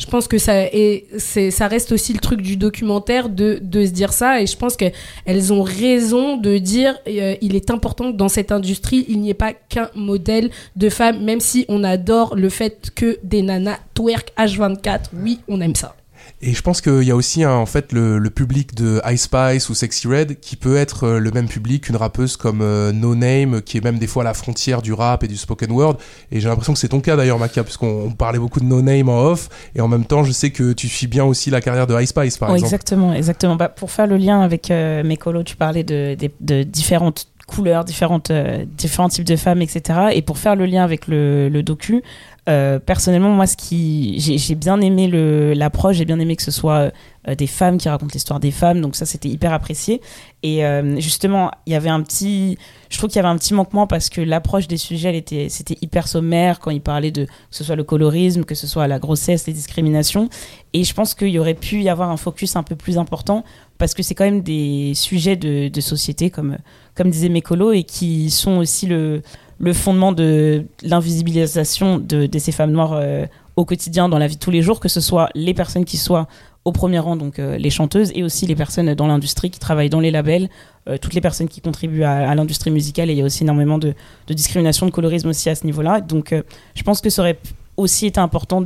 Je pense que ça et c'est ça reste aussi le truc du documentaire de, de se dire ça et je pense qu'elles ont raison de dire euh, il est important que dans cette industrie il n'y ait pas qu'un modèle de femme même si on adore le fait que des nanas twerk H24 oui on aime ça Et je pense qu'il y a aussi hein, en fait le, le public de Ice Spice ou Sexy Red qui peut être euh, le même public qu'une rappeuse comme euh, No Name qui est même des fois à la frontière du rap et du spoken word et j'ai l'impression que c'est ton cas d'ailleurs Maca puisqu'on on parlait beaucoup de No Name en off et en même temps je sais que tu suis bien aussi la carrière de Ice Spice par Oh, exemple. exactement, exactement. Bah, pour faire le lien avec euh, mes colos, tu parlais de, de- de différentes couleurs, différentes, euh, différents types de femmes, etc. Et pour faire le lien avec le, le docu, Euh, personnellement, moi, ce qui j'ai bien aimé l'approche, j'ai bien aimé que ce soit euh, des femmes qui racontent l'histoire des femmes, donc ça c'était hyper apprécié. Et justement, il y avait un petit, je trouve qu'il y avait un petit manquement parce que l'approche des sujets, était, c'était hyper sommaire quand il parlait de que ce soit le colorisme, que ce soit la grossesse, les discriminations. Et je pense qu'il y aurait pu y avoir un focus un peu plus important parce que c'est quand même des sujets de, société, comme, comme disaient mes colos, et qui sont aussi le, le fondement de l'invisibilisation de, ces femmes noires euh, au quotidien, dans la vie de tous les jours, que ce soit les personnes qui soient au premier rang, donc euh, les chanteuses, et aussi les personnes dans l'industrie qui travaillent dans les labels, euh, toutes les personnes qui contribuent à, l'industrie musicale, et il y a aussi énormément de, de discrimination, de colorisme aussi à ce niveau-là. Donc je pense que ça aurait aussi été important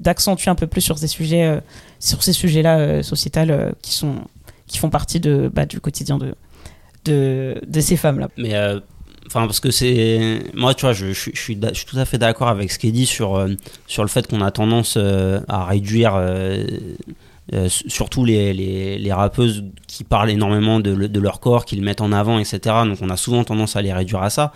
d'accentuer un peu plus sur ces sujets, sur ces sujets-là sociétals euh, qui sont qui font partie de bah, du quotidien de de, de ces femmes-là. Mais euh, enfin parce que c'est moi tu vois je, suis je suis tout à fait d'accord avec ce qui est dit sur euh, sur le fait qu'on a tendance euh, à réduire euh, surtout les, les, les rappeuses qui parlent énormément de, le- de leur corps, qui le mettent en avant, etc. Donc on a souvent tendance à les réduire à ça.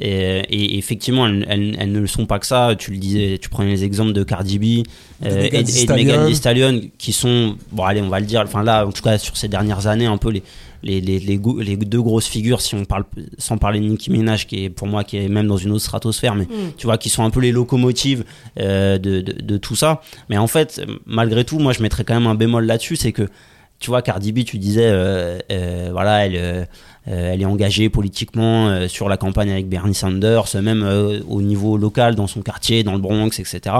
Et, et effectivement, elles, elles- elles ne le sont pas que ça. Tu le disais, tu prenais les exemples de Cardi B euh, et, de Megan. Thee Stallion, qui sont, bon allez, on va le dire, enfin là, en tout cas sur ces dernières années, un peu les, les, les, les, deux grosses figures, si on parle, sans parler de Nicki Minaj, qui est pour moi qui est même dans une autre stratosphère, mais tu vois, qui sont un peu les locomotives euh, de, de, de tout ça. Mais en fait, malgré tout, moi je mettrais quand même un bémol là-dessus, c'est que tu vois, Cardi B, tu disais, euh, euh, voilà, elle, euh, elle est engagée politiquement sur la campagne avec Bernie Sanders, même au niveau local, dans son quartier, dans le Bronx, etc.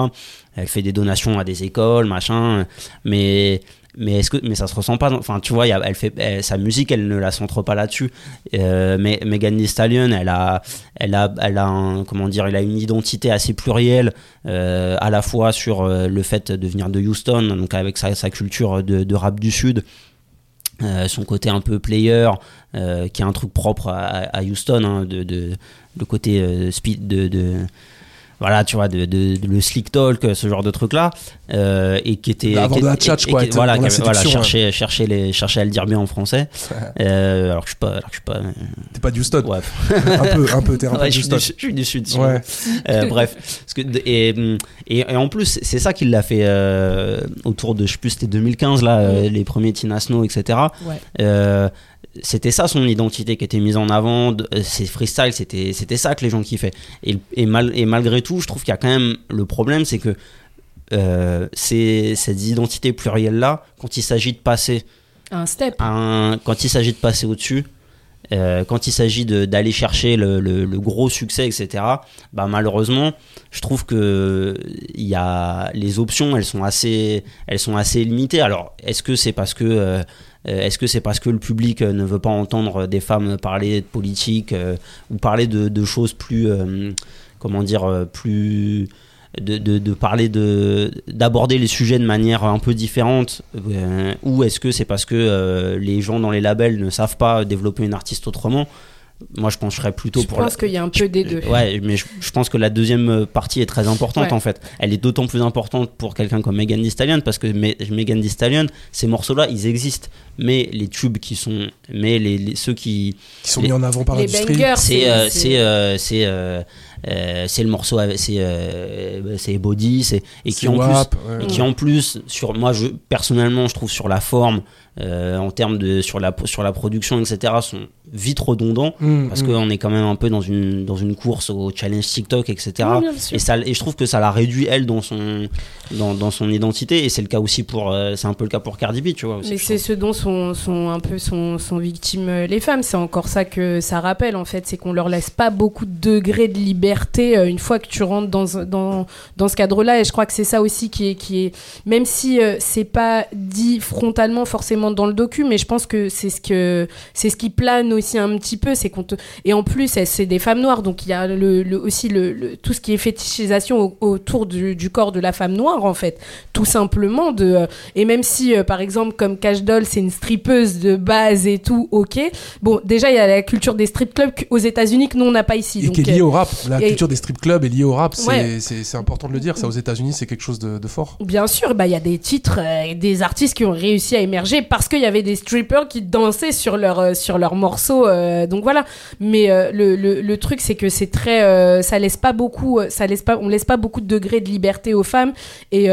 Elle fait des donations à des écoles, machin. Mais mais est-ce que mais ça se ressent pas enfin tu vois elle fait sa musique elle ne la centre pas là-dessus. Euh, mais Megan Thee Stallion elle a elle a elle a comment dire elle a une identité assez plurielle euh, à la fois sur euh, le fait de venir de Houston donc avec sa, sa culture de, rap du sud son côté un peu player qui est un truc propre à, Houston hein, de, de le côté speed de voilà tu vois de, de- de- le slick talk ce genre de truc là et qui était Avoir qui- de la et- tchatch, et- quoi, et- être voilà, qui voilà séduction, chercher chercher les chercher à le dire bien en français Euh, alors que je suis pas alors que je suis pas T'es pas d'Houston. ouais Un peu, un peu, t'es un peu Ouais, du, je suis du sud. Ouais. Euh, bref, parce que et, et, et en plus c'est ça qui l'a fait euh, autour de je sais plus c'était 2015 là euh, les premiers Tina Snow etc. Ouais. C'était ça son identité qui était mise en avant, euh, ses freestyles, c'était c'était ça que les gens kiffaient. Et, et, mal, et malgré tout, je trouve qu'il y a quand même le problème, c'est que euh, c'est cette identité plurielle là, quand il s'agit de passer Un step. un- quand il s'agit de passer au-dessus, euh, quand il s'agit d'aller chercher le, le- le gros succès, etc., bah malheureusement, je trouve que y a, les options, elles sont assez, elles sont assez limitées. Alors, est-ce que c'est parce que euh, est-ce que c'est parce que le public euh, ne veut pas entendre des femmes parler de politique euh, ou parler de, choses plus, euh, comment dire, euh, plus de, parler de d'aborder les sujets de manière un peu différente euh, ou est-ce que c'est parce que euh, les gens dans les labels ne savent pas développer une artiste autrement moi je penserais plutôt Je pour pense la- qu'il y a un peu des deux. Ouais, mais je, je pense que la deuxième partie est très importante Ouais. en fait. Elle est d'autant plus importante pour quelqu'un comme Megan Thee Stallion parce que Me- Megan Thee Stallion, ces morceaux-là, ils existent. Mais les tubes qui sont, mais les, les- ceux qui, Qui sont Les- mis en avant par Les l'industrie. c'est euh, c'est euh, c'est euh, euh, c'est le morceau avec c'est euh, c'est Body c'est et C'est qui en plus ouais. et qui en plus sur moi je personnellement je trouve sur la forme euh, en termes de sur la sur la production etc sont vite redondants Mm, parce mm. qu'on est quand même un peu dans une dans une course au challenge TikTok etc et ça et je trouve que ça la réduit elle dans son dans, dans son identité et c'est le cas aussi pour euh, c'est un peu le cas pour Cardi B tu vois aussi, Mais c'est ce dont sont, sont un peu sont, sont victimes euh, les femmes. C'est encore ça que ça rappelle en fait, c'est qu'on leur laisse pas beaucoup de degrés de liberté une fois que tu rentres dans, ce- dans, dans ce cadre-là. Et je crois que c'est ça aussi qui est, qui est même si c'est pas dit frontalement forcément dans le docu, mais je pense que c'est ce que c'est ce qui plane aussi un petit peu, c'est qu'on te et en plus c'est des femmes noires, donc il y a le, le- aussi le, le- tout ce qui est fétichisation au- autour du, du corps de la femme noire en fait, tout simplement de euh, et même si, euh, par exemple, comme Cash Doll, c'est une strippeuse de base et tout, ok. Bon, déjà, il y a la culture des strip clubs aux États-Unis que nous, on n'a pas ici. Et donc, qui est lié euh, au rap. La Et- culture des strip clubs est liée au rap, c'est Ouais. important de le dire. Ça, aux États-Unis, c'est quelque chose de, de fort. Bien sûr, bah il y a des titres, euh, des artistes qui ont réussi à émerger parce qu'il y avait des strippers qui dansaient sur leur euh, sur leurs morceaux. euh, donc voilà. Mais euh, le, le, le truc c'est que c'est très, ça laisse pas beaucoup, ça laisse pas, on laisse pas beaucoup de degrés de liberté aux femmes et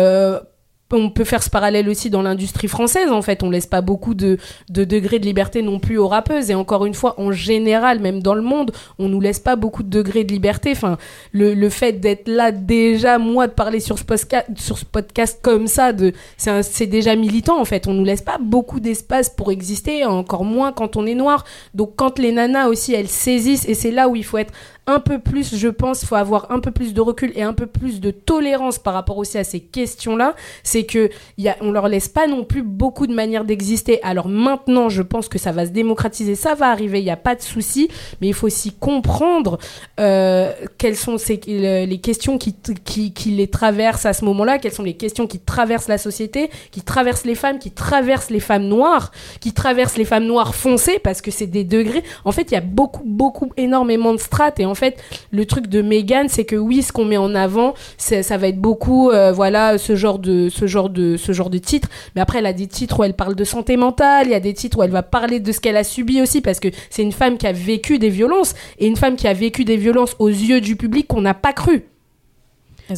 on peut faire ce parallèle aussi dans l'industrie française en fait. On laisse pas beaucoup de, de degrés de liberté non plus aux rappeuses. Et encore une fois en général même dans le monde on nous laisse pas beaucoup de degrés de liberté. Enfin le, le fait d'être là déjà moi de parler sur ce podcast sur ce podcast comme ça de c'est déjà militant en fait. On nous laisse pas beaucoup d'espace pour exister encore moins quand on est noir. Donc quand les nanas aussi elles saisissent et c'est là où il faut être un peu plus, je pense, faut avoir un peu plus de recul et un peu plus de tolérance par rapport aussi à ces questions-là. C'est que y a, on leur laisse pas non plus beaucoup de manières d'exister. Alors maintenant, je pense que ça va se démocratiser, ça va arriver, il n'y a pas de souci, mais il faut aussi comprendre euh, quelles sont ces, le- les questions qui, qui, qui les traversent à ce moment-là, quelles sont les questions qui traversent la société, qui traversent les femmes, qui traversent les femmes noires, qui traversent les femmes noires foncées, parce que c'est des degrés. En fait, il y a beaucoup, beaucoup, énormément de strates. Et en fait, le truc de Megan, c'est que oui, ce qu'on met en avant, ça va être beaucoup, euh, voilà, ce genre de, ce genre de, ce genre de titres. Mais après, elle a des titres où elle parle de santé mentale. Il y a des titres où elle va parler de ce qu'elle a subi aussi, parce que c'est une femme qui a vécu des violences et une femme qui a vécu des violences aux yeux du public qu'on n'a pas cru.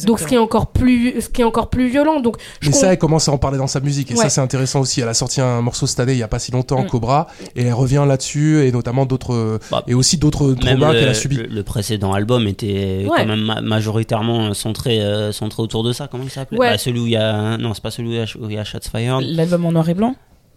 Donc, ce qui est encore plus, ce qui est encore plus violent. Donc, je Mais ça, elle commence à en parler dans sa musique. Et Ouais. ça, c'est intéressant aussi. Elle a sorti un morceau cette année, il y a pas si longtemps, Mm. Cobra. Et elle revient là-dessus, et notamment d'autres, Bah, et aussi d'autres traumas le, qu'elle a subis. le- le précédent album était Ouais. quand même ma- majoritairement centré, euh, centré autour de ça. Comment il s'appelait? Ouais. Bah, Celui où il y a. Non, c'est pas celui où il y a, où il y a Shots Fired. L'album en noir et blanc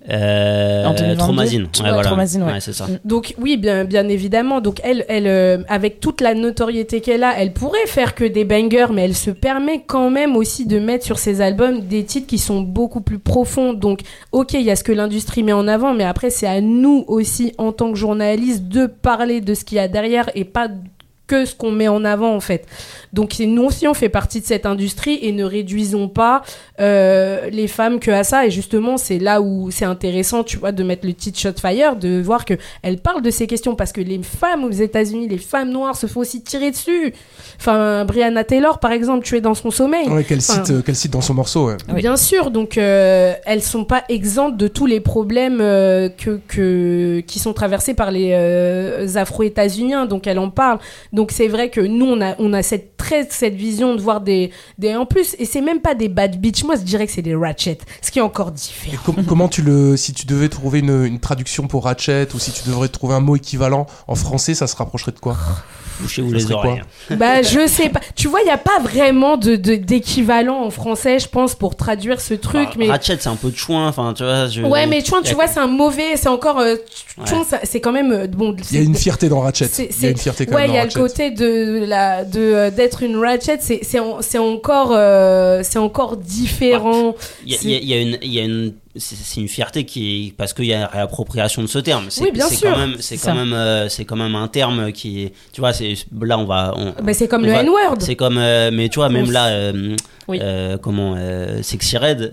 Euh, En 2022? Tromazine. Ouais, Ouais, voilà. Ouais. c'est ça. Donc oui, bien, bien évidemment. Donc elle, elle euh, avec toute la notoriété qu'elle a, elle pourrait faire que des bangers, mais elle se permet quand même aussi de mettre sur ses albums des titres qui sont beaucoup plus profonds. Donc ok, il y a ce que l'industrie met en avant, mais après c'est à nous aussi en tant que journalistes de parler de ce qu'il y a derrière et pas que ce qu'on met en avant en fait. Donc nous aussi on fait partie de cette industrie et ne réduisons pas euh, les femmes que à ça. Et justement c'est là où c'est intéressant, tu vois, de mettre le titre Shotfire, de voir que elle parle de ces questions parce que les femmes aux États-Unis, les femmes noires se font aussi tirer dessus. Enfin Brianna Taylor par exemple, tuée dans son sommeil. Ouais, qu'elle Enfin, cite, euh, qu'elle cite dans son morceau. ouais. Oui. Bien sûr, donc euh, elles sont pas exemptes de tous les problèmes euh, que, que qui sont traversés par les euh, Afro-États-Uniens. Donc elle en parle. Donc c'est vrai que nous on a on a cette très cette vision de voir des des en plus et c'est même pas des bad bitch. Moi je dirais que c'est des ratchet, ce qui est encore différent. com- comment tu le, si tu devais trouver une, une traduction pour Ratchet ou si tu devrais trouver un mot équivalent en français, ça se rapprocherait de quoi? Bouchez-vous les oreilles. bah je sais pas. Tu vois, il y a pas vraiment de de- d'équivalent en français, je pense, pour traduire ce truc. Bah, mais Ratchet, c'est un peu de chouin. Enfin, tu vois. Je... ouais, mais a- tu vois, c'est un mauvais. C'est encore. euh, ça- c'est quand même euh, bon. Il y a une fierté dans Ratchet. C'est- Il y a une fierté quand ouais, même il dans y a le Ratchet. côté de la de euh, d'être une ratchet, c'est c'est en- c'est encore euh, c'est encore différent. Il y a, il y a- il y a une, il y a une, c'est une fierté qui est parce qu'il y a réappropriation de ce terme. C'est, Oui, bien sûr. Quand même, c'est quand ça. même, euh, c'est quand même un terme qui, est- tu vois, c'est là on va. On, Bah, c'est comme on le N-word. C'est comme, euh, mais tu vois, même On là, euh, Oui. comment, Sexy Red.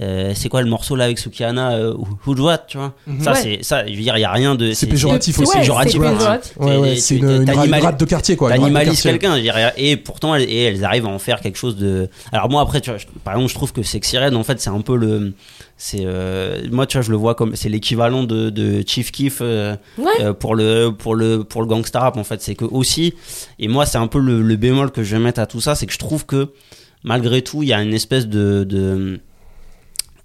Euh, euh, c'est quoi le morceau là avec Sukihana euh, Who Do What, tu vois Ça, Ouais. c'est ça. Je veux dire, il y a rien de. C'est péjoratif aussi. c'est péjoratif. péjoratif. Ouais, c'est une, une, une rate de quartier quoi. T'animalises quelqu'un, je dirais, et pourtant elles, et elles arrivent à en faire quelque chose de. Alors moi après, tu vois, je- par exemple, je trouve que Sexy Red, en fait, c'est un peu le, c'est, euh, moi tu vois, je le vois comme, c'est l'équivalent de, de Chief Keef euh, Ouais. euh, pour le, pour le, pour le gangsta rap en fait, c'est que aussi, et moi c'est un peu le, le bémol que je vais mettre à tout ça, c'est que je trouve que malgré tout, il y a une espèce de, de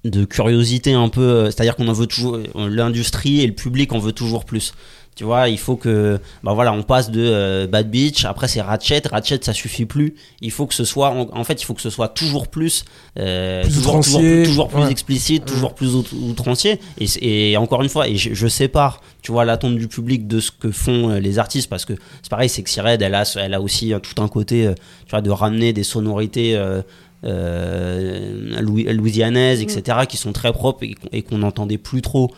de curiosité un peu, euh, c'est-à-dire qu'on en veut toujours, euh, l'industrie et le public en veut toujours plus. Tu vois, il faut que, bah voilà, on passe de euh, Bad Beach, après c'est Ratchet, Ratchet ça suffit plus. Il faut que ce soit, en, en fait, il faut que ce soit toujours plus, euh, Plus toujours, toujours, plus- toujours plus ouais. explicite, toujours plus out- outrancier. Et, et encore une fois, et je, je sépare, tu vois, l'attente du public de ce que font les artistes, parce que c'est pareil, c'est que Red, elle a, elle a aussi tout un côté, tu vois, de ramener des sonorités. euh, louis- louisianaises, etc., qui sont très propres et, qu'on- n'entendait plus trop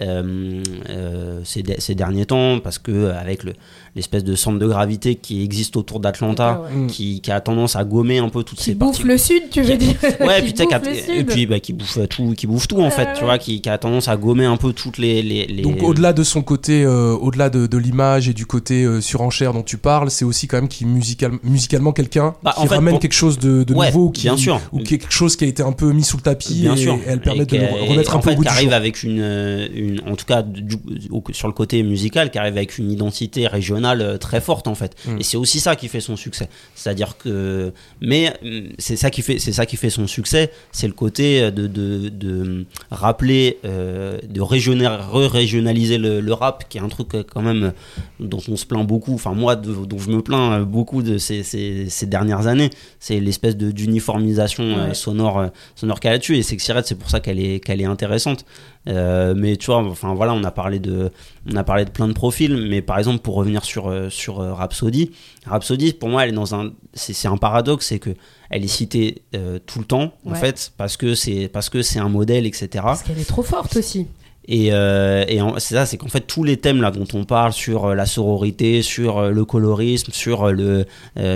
euh, euh, ces, de- ces derniers temps parce que euh, avec le- l'espèce de centre de gravité qui existe autour d'Atlanta, ouais. qui, qui a tendance à gommer un peu toutes Qui ces bouffe parties. le sud, tu veux dire Ouais, Qui puis, et sud. puis bah, qui bouffe tout, qui bouffe tout en fait, Ouais, tu vois, qui, qui a tendance à gommer un peu toutes les. les, les- Donc au-delà de son côté, euh, au-delà de, de l'image et du côté euh, surenchère dont tu parles, c'est aussi quand même qui musical, musicalement quelqu'un Bah, qui en fait, ramène quelque chose de, de Ouais, nouveau, qui, bien sûr. ou quelque chose qui a été un peu mis sous le tapis Bien et, sûr. et elle permet Et de le remettre un peu fait, au goût qui du arrive avec une, euh, une, en tout cas du- au- sur le côté musical, qui arrive avec une identité régionale euh, très forte en fait. Mm. Et c'est aussi ça qui fait son succès. C'est-à-dire que, mais mm, c'est ça qui fait, c'est ça qui fait son succès, c'est le côté de, de, de rappeler, euh, de régional, re-régionaliser le, le rap, qui est un truc euh, quand même dont on se plaint beaucoup. Enfin moi, de- dont je me plains euh, beaucoup de ces, ces, ces dernières années, c'est l'espèce de d'uniformisation euh, Ouais. sonore, euh, sonore qu'elle a dessus. Et Sexy Red, c'est pour ça qu'elle est, qu'elle est intéressante. Euh, mais tu vois, enfin voilà, on a parlé de, on a parlé de plein de profils. Mais par exemple, pour revenir sur euh, sur euh, Rhapsody, Rhapsody, pour moi, elle est dans un, c'est un paradoxe, c'est que elle est citée euh, tout le temps en Ouais. fait parce que c'est parce que c'est un modèle, etc. Parce qu'elle est trop forte aussi. Et, euh, et c'est ça, c'est qu'en fait tous les thèmes là dont on parle sur la sororité, sur le colorisme, sur le,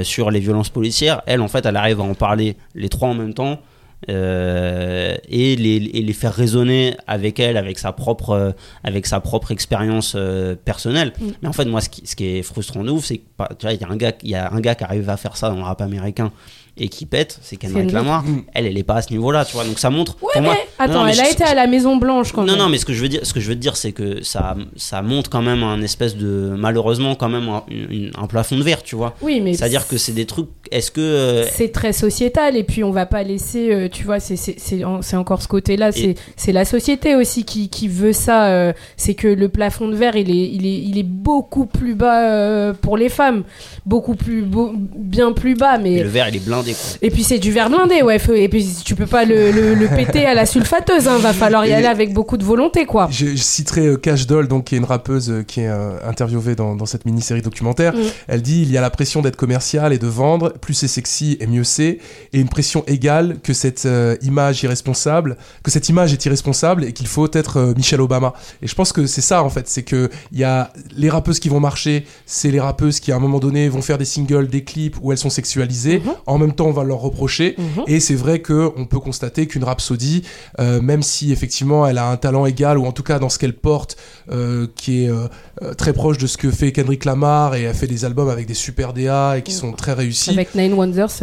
sur les violences policières, elle en fait, elle arrive à en parler les trois en même temps euh, et, les, et les faire résonner avec elle, avec sa propre, euh, avec sa propre expérience euh, personnelle. Mm. Mais en fait, moi, ce qui, ce qui est frustrant de ouf, c'est que pas- tu vois, il y a un gars, y a un gars qui arrive à faire ça dans le rap américain et qui pète, c'est Kendrick. Lamar. Mm. Elle, elle est pas à ce niveau-là, tu vois. Donc ça montre. Ouais, pour mais moi, attends, Non, mais elle a été à la Maison Blanche quand non, même. non, mais ce que je veux dire, ce que je veux dire, c'est que ça, ça montre quand même un espèce de, malheureusement, quand même un, une- un plafond de verre, tu vois. Oui, mais C'est-à-dire que c'est des trucs. Est-ce que c'est très sociétal et puis on va pas laisser euh, tu vois c'est c'est c'est en- c'est encore ce côté là c'est c'est la société aussi qui, qui veut ça euh, c'est que le plafond de verre il est il est il est beaucoup plus bas euh, pour les femmes beaucoup plus beau- bien plus bas mais le verre il est blindé quoi. et puis c'est du verre blindé ouais faut- et puis tu peux pas le, le, le péter à la sulfateuse hein, va falloir y Et- aller avec beaucoup de volonté quoi Je, je citerai euh, Cash Doll, donc, qui est une rappeuse euh, qui est euh, interviewée dans, dans cette mini-série documentaire. Mm. Elle dit il y a la pression d'être commercial et de vendre, plus c'est sexy et mieux c'est, et une pression égale que cette euh, image irresponsable, que cette image est irresponsable et qu'il faut être euh, Michelle Obama. Et je pense que c'est ça en fait, c'est que il y a les rappeuses qui vont marcher, c'est les rappeuses qui à un moment donné vont faire des singles, des clips où elles sont sexualisées. Mhm. En même temps, on va leur reprocher. Mhm. Et c'est vrai que on peut constater qu'une Rhapsody, euh, même si effectivement elle a un talent égal, ou en tout cas dans ce qu'elle porte, euh, qui est euh, très proche de ce que fait Kendrick Lamar, et elle fait des albums avec des super DA et qui sont très réussis. avec Nine Wonders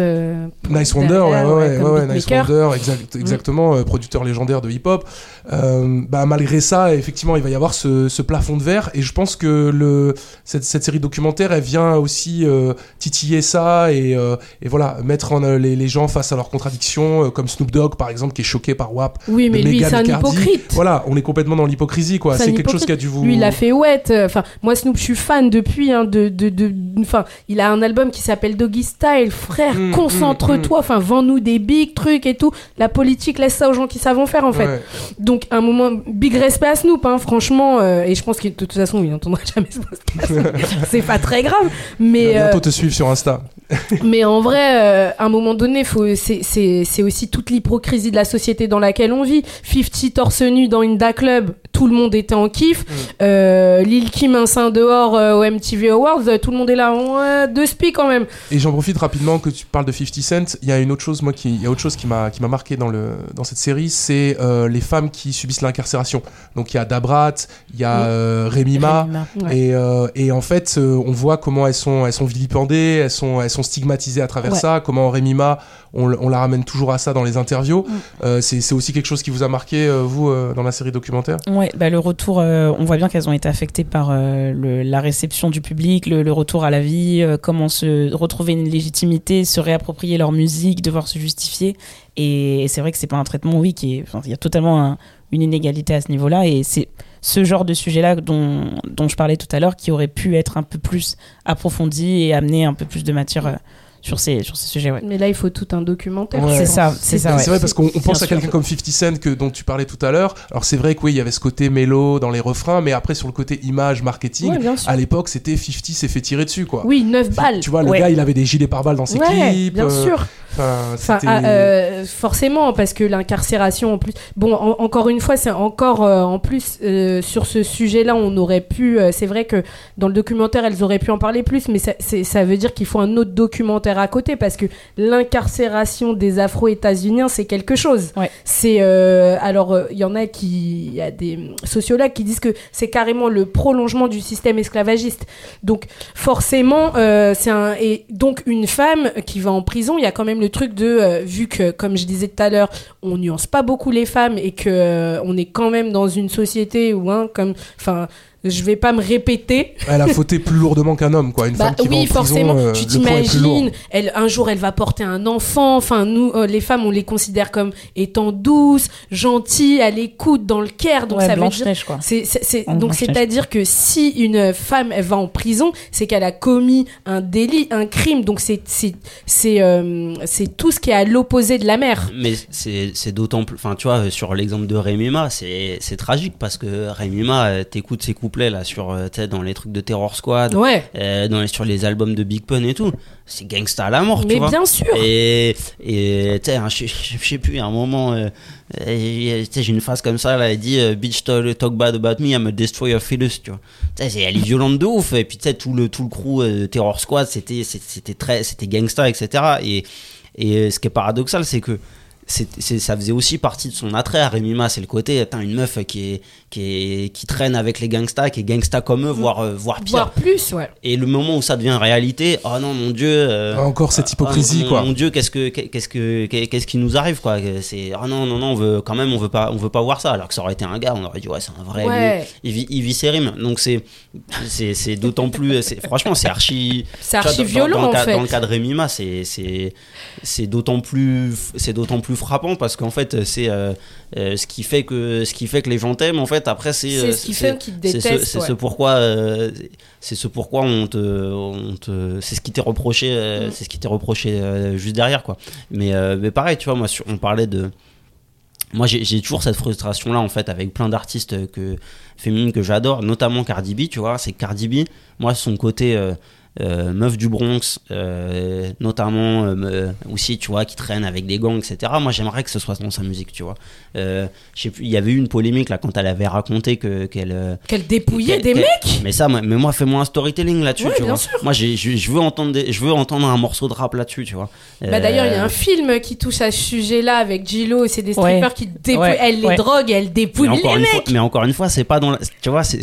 Nice Wonder, ouais, ouais, ouais, ouais, ouais, Nice. Wonder, exact- exactement, euh, producteur légendaire de hip-hop. Euh, bah, malgré ça, effectivement, il va y avoir ce, ce plafond de verre, et je pense que le, cette, cette série documentaire, elle vient aussi euh, titiller ça, et, euh, et voilà, mettre en, les, les gens face à leurs contradictions, comme Snoop Dogg, par exemple, qui est choqué par WAP. oui mais lui c'est un hypocrite Voilà, on est complètement dans l'hypocrisie, quoi. C'est quelque chose qui a dû vous. Lui, il a fait euh, Enfin, moi, Snoop, je suis fan depuis. Hein, de, de, de, enfin, il a un album qui s'appelle Doggy Style. Frère, Mm, concentre-toi. Enfin, vends-nous des big trucs et tout. La politique, laisse ça aux gens qui savent en faire, en fait. Ouais. Donc, un moment, big respect à Snoop, hein, franchement. euh, et je pense que de toute façon, il n'entendra jamais ce podcast. C'est pas très grave. Il Mais, va euh, bientôt te suivre sur Insta. mais en vrai, euh, à un moment donné, c'est, aussi toute l'hypocrisie de la société dans laquelle on vit. 50 torse nu dans une Da Club, tout le monde était en kiff. Euh, Lil Kim un sein dehors euh, au MTV Awards, euh, tout le monde est là, ouais, deux spi quand même. Et j'en profite rapidement que tu parles de 50 Cent. Il y a une autre chose, moi, qui, il y a autre chose qui m'a, qui m'a marqué dans le, dans cette série, c'est euh, les femmes qui subissent l'incarcération. Donc il y a Dabrat, il y a euh. Ouais. Et, euh, et en fait, euh, on voit comment elles sont, elles sont vilipendées, elles sont, elles sont stigmatisées à travers Ouais. ça. Comment Remima, on, la ramène toujours à ça dans les interviews. Mm. Euh, c'est, aussi quelque chose qui vous a marqué, euh, vous, euh, dans la série documentaire? Ouais, bah le retour, on voit bien qu'elles ont été affectées par le- la réception du public, le, le retour à la vie, comment se retrouver une légitimité, se réapproprier leur musique, devoir se justifier. Et, c'est vrai que c'est pas un traitement, oui, qui est, enfin, il y a totalement un- une inégalité à ce niveau-là. Et c'est ce genre de sujet-là dont, dont je parlais tout à l'heure qui aurait pu être un peu plus approfondi et amener un peu plus de matière sur ces, sur ces sujets. Ouais. Mais là, il faut tout un documentaire. Ouais. C'est ça, c'est ça. C'est vrai parce qu'on on pense à quelqu'un comme 50 Cent que, dont tu parlais tout à l'heure. Alors c'est vrai que oui, il y avait ce côté mélo dans les refrains, mais après sur le côté image, marketing, à l'époque c'était 50 s'est fait tirer dessus quoi. Oui, 9 balles. Tu vois, le Ouais. gars il avait des gilets pare-balles dans ses ouais, clips. bien euh, sûr. Enfin, Enfin, c'était- ah, euh, forcément, parce que l'incarcération, en plus. Bon, en- encore une fois, c'est encore euh, en plus euh, sur ce sujet-là, on aurait pu. euh, c'est vrai que dans le documentaire, elles auraient pu en parler plus, mais ça, veut dire qu'il faut un autre documentaire à côté, parce que l'incarcération des Afro-États-Uniens, c'est quelque chose. Ouais. C'est euh, alors euh, il y en a qui, il y a des sociologues qui disent que c'est carrément le prolongement du système esclavagiste. Donc forcément, euh, c'est un et donc une femme qui va en prison, il y a quand même le truc de euh, vu que comme je disais tout à l'heure, on nuance pas beaucoup les femmes et que euh, on est quand même dans une société où hein, comme je vais pas me répéter, Elle a fauté plus lourdement qu'un homme, quoi. Une bah femme qui va oui, en prison, forcément. euh, tu le poids est plus lourd. t'imagines, elle, un jour, elle va porter un enfant. Enfin, nous, euh, les femmes, on les considère comme étant douces, gentilles, à l'écoute, dans le care. Donc Ouais, ça veut dire. Quoi. C'est, c'est- c'est- En donc Blanche-Neige. c'est-à-dire que si une femme elle va en prison, c'est qu'elle a commis un délit, un crime. Donc c'est c'est c'est euh, c'est tout ce qui est à l'opposé de la mère. Mais c'est c'est d'autant plus. Enfin, tu vois, sur l'exemple de Rémima, c'est c'est tragique parce que Rémima, euh, t'écoutes ses là sur, euh, dans les trucs de Terror Squad, Ouais. euh, dans les, sur les albums de Big Pun et tout. C'est gangsta à la mort, tu Mais vois. bien sûr. Et, hein, je sais plus, à un moment, euh, euh, j'ai une phrase comme ça, là, elle dit Bitch, talk, talk bad about me, I'm a destroyer fetus, tu vois. Elle est violente de ouf. Et puis, tu sais, tout le, tout le crew euh, Terror Squad, c'était c'était très, c'était gangsta, etc. Et, et ce qui est paradoxal, c'est que c'est, c'est- ça faisait aussi partie de son attrait à Rémi Ma, c'est le côté, attends, une meuf qui est, qui est, qui traîne avec les gangsters, qui est gangsta comme eux, voire, euh, voire pire. Voire plus, ouais. Et le moment où ça devient réalité, oh non mon dieu. euh, Encore cette ah, hypocrisie, mon, quoi. Mon dieu, qu'est-ce que qu'est-ce que qu'est-ce qui nous arrive quoi? C'est oh non non non, on veut quand même on veut pas on veut pas voir ça. Alors que ça aurait été un gars, on aurait dit ouais c'est un vrai. Ouais. lui, il vit il vit ses rimes. Donc c'est c'est c'est d'autant plus franchement c'est archi. C'est vois, archi dans- dans- violent, dans, le en cas- fait. Dans le cas de Rémi Ma, c'est c'est c'est d'autant plus c'est d'autant plus frappant parce qu'en fait c'est euh, euh, ce qui fait que ce qui fait que les gens t'aiment en fait après c'est C'est euh, ce qui fait qu'ils te c'est ce- détestent, c'est ouais. ce pourquoi euh, c'est ce pourquoi on te, on te c'est ce qui t'est reproché euh, Mm. c'est ce qui t'est reproché euh, juste derrière quoi mais, euh, mais pareil tu vois moi sur- on parlait de moi j'ai toujours cette frustration là en fait avec plein d'artistes que féminines que j'adore notamment Cardi B tu vois c'est Cardi B moi son côté euh, euh, meuf du Bronx, euh, notamment euh, me- aussi, tu vois, qui traîne avec des gangs, etc. Moi, j'aimerais que ce soit dans sa musique, tu vois. Euh, je sais plus, il y avait eu une polémique là quand elle avait raconté que qu'elle euh, Qu'elle dépouillait des mecs? Mais ça, moi- mais moi, fais-moi un storytelling là-dessus, Ouais, tu bien vois. sûr. Moi, je veux entendre, des- je veux entendre un morceau de rap là-dessus, tu vois. Bah d'ailleurs, il y a Euh, un film qui touche à ce sujet-là avec Gillo et c'est des strippers Ouais. qui dépouillent, Ouais, elle les ouais. drogue, elle dépouille mais les mecs. fois, mais encore une fois, c'est pas dans la, tu vois, c'est-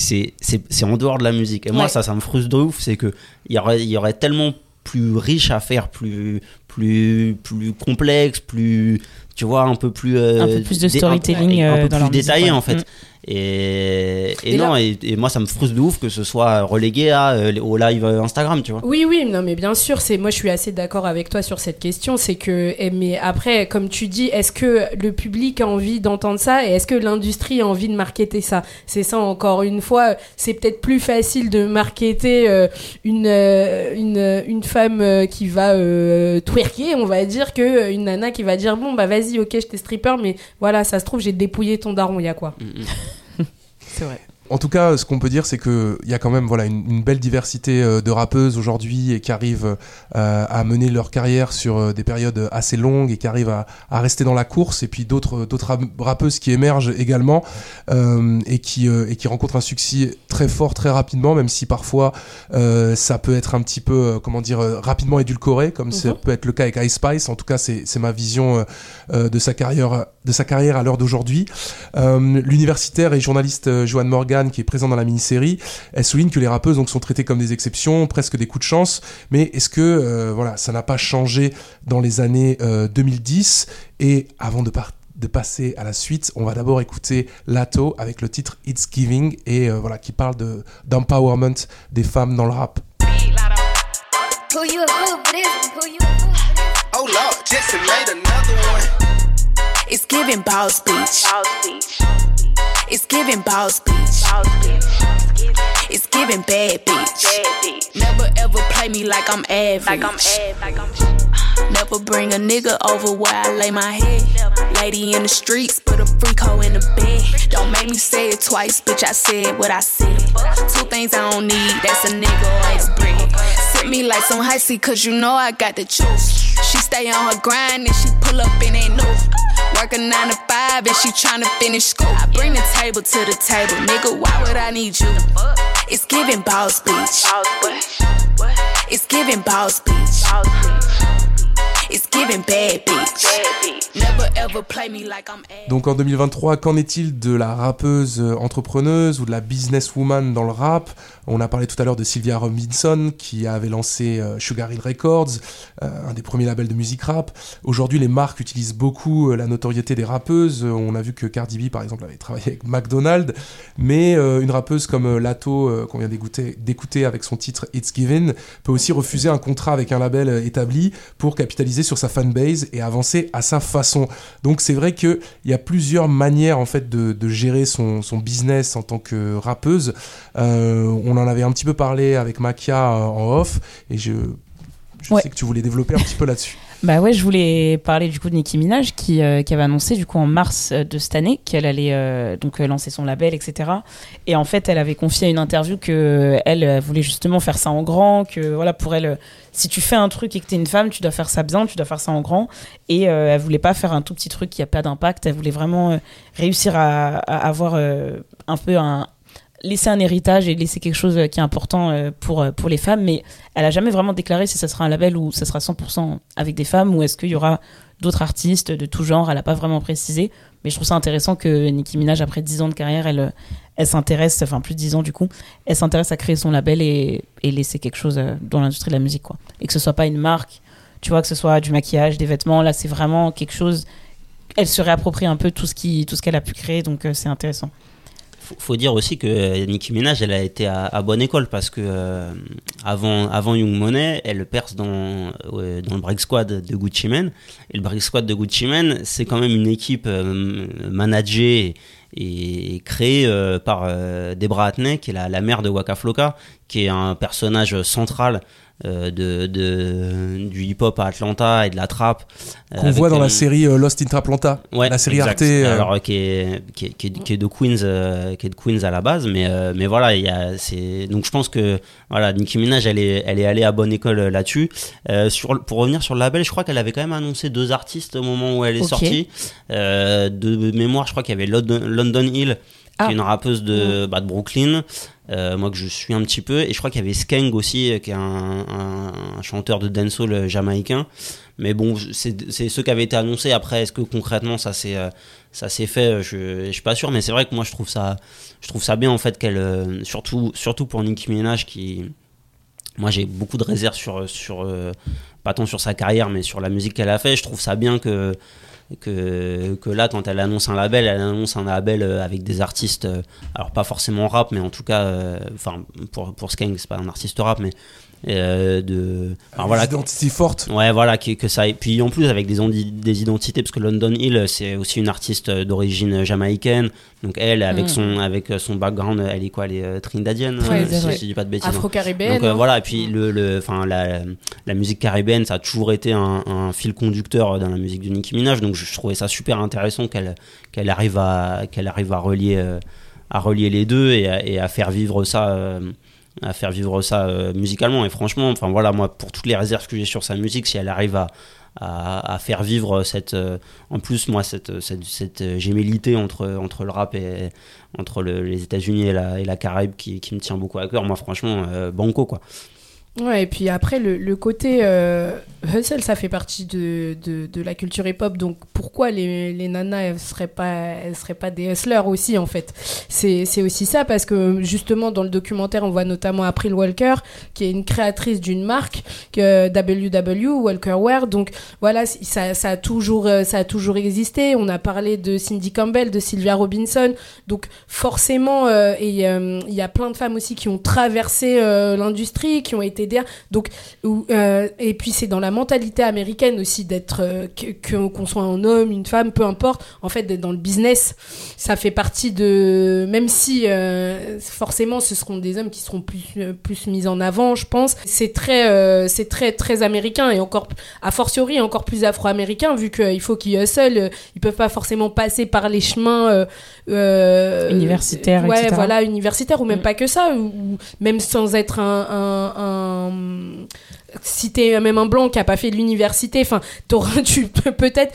c'est en dehors de la musique. Et moi, ça, ça me frustre de ouf. C'est que il y aurait, il y aurait tellement plus riche à faire, plus, plus, plus complexe, plus, tu vois, un peu plus. euh, Un peu plus de storytelling, un, un euh, peu dans plus leur musique, détaillé ouais. en fait. Mm. Et, non, et, et moi, ça me frustre de ouf que ce soit relégué à, euh, au live euh, Instagram, tu vois. Oui, oui, non, mais bien sûr, c'est moi je suis assez d'accord avec toi sur cette question. C'est que, mais après, comme tu dis, est-ce que le public a envie d'entendre ça et est-ce que l'industrie a envie de marketer ça? C'est ça encore une fois, c'est peut-être plus facile de marketer euh, une, euh, une une femme qui va twerker, on va dire, que une nana qui va dire bon bah vas-y, ok, je t'ai stripper, mais voilà, ça se trouve j'ai dépouillé ton daron, il y a quoi? C'est vrai. En tout cas, ce qu'on peut dire, c'est que il y a quand même voilà une, une belle diversité euh, de rappeuses aujourd'hui et qui arrivent euh, à mener leur carrière sur euh, des périodes assez longues et qui arrivent à, à rester dans la course. Et puis d'autres d'autres rap- rappeuses qui émergent également euh, et qui euh, et qui rencontrent un succès très fort très rapidement, même si parfois ça peut être un petit peu comment dire rapidement édulcoré, comme ça peut être le cas avec Ice Spice. En tout cas, c'est ma vision de sa carrière de sa carrière à l'heure d'aujourd'hui. L'universitaire et journaliste Joanne Morgan, qui est présent dans la mini-série, elle souligne que les rappeuses donc sont traitées comme des exceptions, presque des coups de chance. Mais est-ce que euh, voilà, ça n'a pas changé dans les années euh, 2010 Et avant de partir de passer à la suite, on va d'abord écouter Lato avec le titre It's Giving et euh, voilà qui parle de d'empowerment des femmes dans le rap. Who you a fool for this? Who you a fool for this? Oh Lord, Jackson made another one. It's giving boss speech. It's giving boss speech. It's giving bad bitch. Never ever play me like I'm average. Never bring a nigga over where I lay my head. Lady in the streets, put a freak hoe in the bed. Don't make me say it twice, bitch. I said what I said. Two things I don't need, that's a nigga or his bread. Me like some icy, cause you know I got the juice. She stay on her grind and she pull up in ain't new. Work a nine to five and she tryna finish school. I bring the table to the table, nigga. Why would I need you? It's giving boss beach. It's giving boss beach. It's giving bitch. Donc en 2023, qu'en est-il de la rappeuse euh, entrepreneuse ou de la businesswoman dans le rap? On a parlé tout à l'heure de Sylvia Robinson qui avait lancé euh, Sugar Hill Records, euh, un des premiers labels de musique rap. Aujourd'hui, les marques utilisent beaucoup la notoriété des rappeuses. On a vu que Cardi B, par exemple, avait travaillé avec McDonald's, mais une rappeuse comme Lato, qu'on vient d'écouter avec son titre It's Given, peut aussi refuser un contrat avec un label établi pour capitaliser sur sa fanbase et avancer à sa façon. Donc c'est vrai qu'il y a plusieurs manières en fait de, de gérer son, son business en tant que rappeuse. Euh, on en avait un petit peu parlé avec Makia euh, en off et je, je Ouais. sais que tu voulais développer un petit peu là-dessus. Bah ouais, je voulais parler du coup de Nicki Minaj qui, euh, qui avait annoncé du coup en mars euh, de cette année qu'elle allait euh, donc euh, lancer son label, etc. Et en fait, elle avait confié à une interview que euh, elle voulait justement faire ça en grand, que voilà pour elle, si tu fais un truc et que t'es une femme, tu dois faire ça bien, tu dois faire ça en grand. Et euh, elle voulait pas faire un tout petit truc qui a pas d'impact. Elle voulait vraiment réussir à, à avoir un peu un laisser un héritage et laisser quelque chose euh, qui est important euh, pour, euh, pour les femmes, mais elle a jamais vraiment déclaré si ça sera un label où ça sera 100% avec des femmes ou est-ce qu'il y aura d'autres artistes de tout genre. Elle a pas vraiment précisé, mais je trouve ça intéressant que Nicki Minaj, après 10 ans de carrière, elle, elle s'intéresse, enfin plus de 10 ans du coup, elle s'intéresse à créer son label et, laisser quelque chose dans l'industrie de la musique, quoi. Et que ce soit pas une marque, tu vois, que ce soit du maquillage, des vêtements, là c'est vraiment quelque chose. Elle se réapproprie un peu tout ce qu'elle a pu créer, donc c'est intéressant. Faut, faut dire aussi que euh, Nicki Minaj, elle a été à, bonne école parce que euh, avant, Young Money, elle perce dans, dans le Break Squad de Gucci Mane. Et le Break Squad de Gucci Mane, c'est quand même une équipe euh, managée et, créée par Debra Atney, qui est la, la mère de Waka Flocka, qui est un personnage central euh, de, de, du hip-hop à Atlanta et de la trap. euh, Qu'on voit dans la série euh, Lost in Traplanta, Ouais, la série exact. Arte. euh, Alors qui est, qui est, qui est- qui est de Queens, euh, qui est de Queens à la base, mais euh, mais voilà, il y a c'est donc je pense que voilà Nicki Minaj elle est elle est allée à bonne école là-dessus. Euh, sur pour revenir sur le label, je crois qu'elle avait quand même annoncé deux artistes au moment où elle est sortie. Euh, de mémoire, je crois qu'il y avait London, London Hill qui Ah. est une rappeuse de, bah, de Brooklyn, euh, moi que je suis un petit peu, et je crois qu'il y avait Skeng aussi, euh, qui est un, un- un chanteur de dancehall euh, jamaïcain. Mais bon, c'est ceux qui avaient été annoncés. Après, est-ce que concrètement ça s'est ça s'est fait Je je suis pas sûr, mais c'est vrai que moi je trouve ça je trouve ça bien en fait qu'elle surtout surtout pour Nicki Minaj qui moi j'ai beaucoup de réserves sur sur pas tant sur sa carrière mais sur la musique qu'elle a fait. Je trouve ça bien que que, que là, quand elle annonce un label, elle annonce un label euh, avec des artistes, euh, alors pas forcément rap, mais en tout cas, euh, enfin, pour, pour Skeng, c'est pas un artiste rap, mais euh, de. enfin, voilà, Des identités fortes. Ouais, voilà, qui, que ça. Et puis en plus avec des, des identités, parce que London Hill, c'est aussi une artiste euh, d'origine jamaïcaine. Donc elle, avec Mm. son avec euh, son background, elle est quoi? Elle est euh, trinidadienne, Ouais, si ouais. je dis pas de bêtises. hein. Afro-caribéenne, Donc euh, hein. voilà, et puis le, le, enfin la, la musique caribéenne, ça a toujours été un, un fil conducteur dans la musique de Nicki Minaj. Donc je, je trouvais ça super intéressant qu'elle qu'elle arrive à qu'elle arrive à relier euh, à relier les deux et à, et à faire vivre ça. euh, à faire vivre ça euh, musicalement. Et franchement enfin voilà moi pour toutes les réserves que j'ai sur sa musique si elle arrive à, à, faire vivre cette euh, en plus moi cette cette, cette euh, gémellité entre entre le rap et entre le- les États-Unis et la, Caraïbe qui, qui me tient beaucoup à cœur moi franchement euh, banco quoi Ouais, et puis après, le, le côté euh, hustle, ça fait partie de, de, la culture hip-hop. Donc pourquoi les, les nanas, elles seraient pas, elles seraient pas des hustlers aussi, en fait? C'est aussi ça, parce que justement, dans le documentaire, on voit notamment April Walker, qui est une créatrice d'une marque, que WW, Walker Wear. Donc voilà, ça, ça, a toujours, euh, ça a toujours existé. On a parlé de Cindy Campbell, de Sylvia Robinson. Donc forcément, euh, il y a plein de femmes aussi qui ont traversé l'industrie, qui ont été Donc, où, euh, et puis c'est dans la mentalité américaine aussi d'être euh, qu'on soit un homme une femme, peu importe, en fait, d'être dans le business, ça fait partie de. Même si euh, forcément ce seront des hommes qui seront plus, plus mis en avant, je pense, c'est très, c'est très, très américain et encore, a fortiori, encore plus afro-américain, vu qu'il faut qu'ils hustle, ils peuvent pas forcément passer par les chemins. Universitaires, Ouais, etc. voilà, universitaires, ou même Mm. pas que ça, ou, ou même sans être un. un, un- um, si t'es même un blanc qui a pas fait de l'université, enfin, tu peut-être,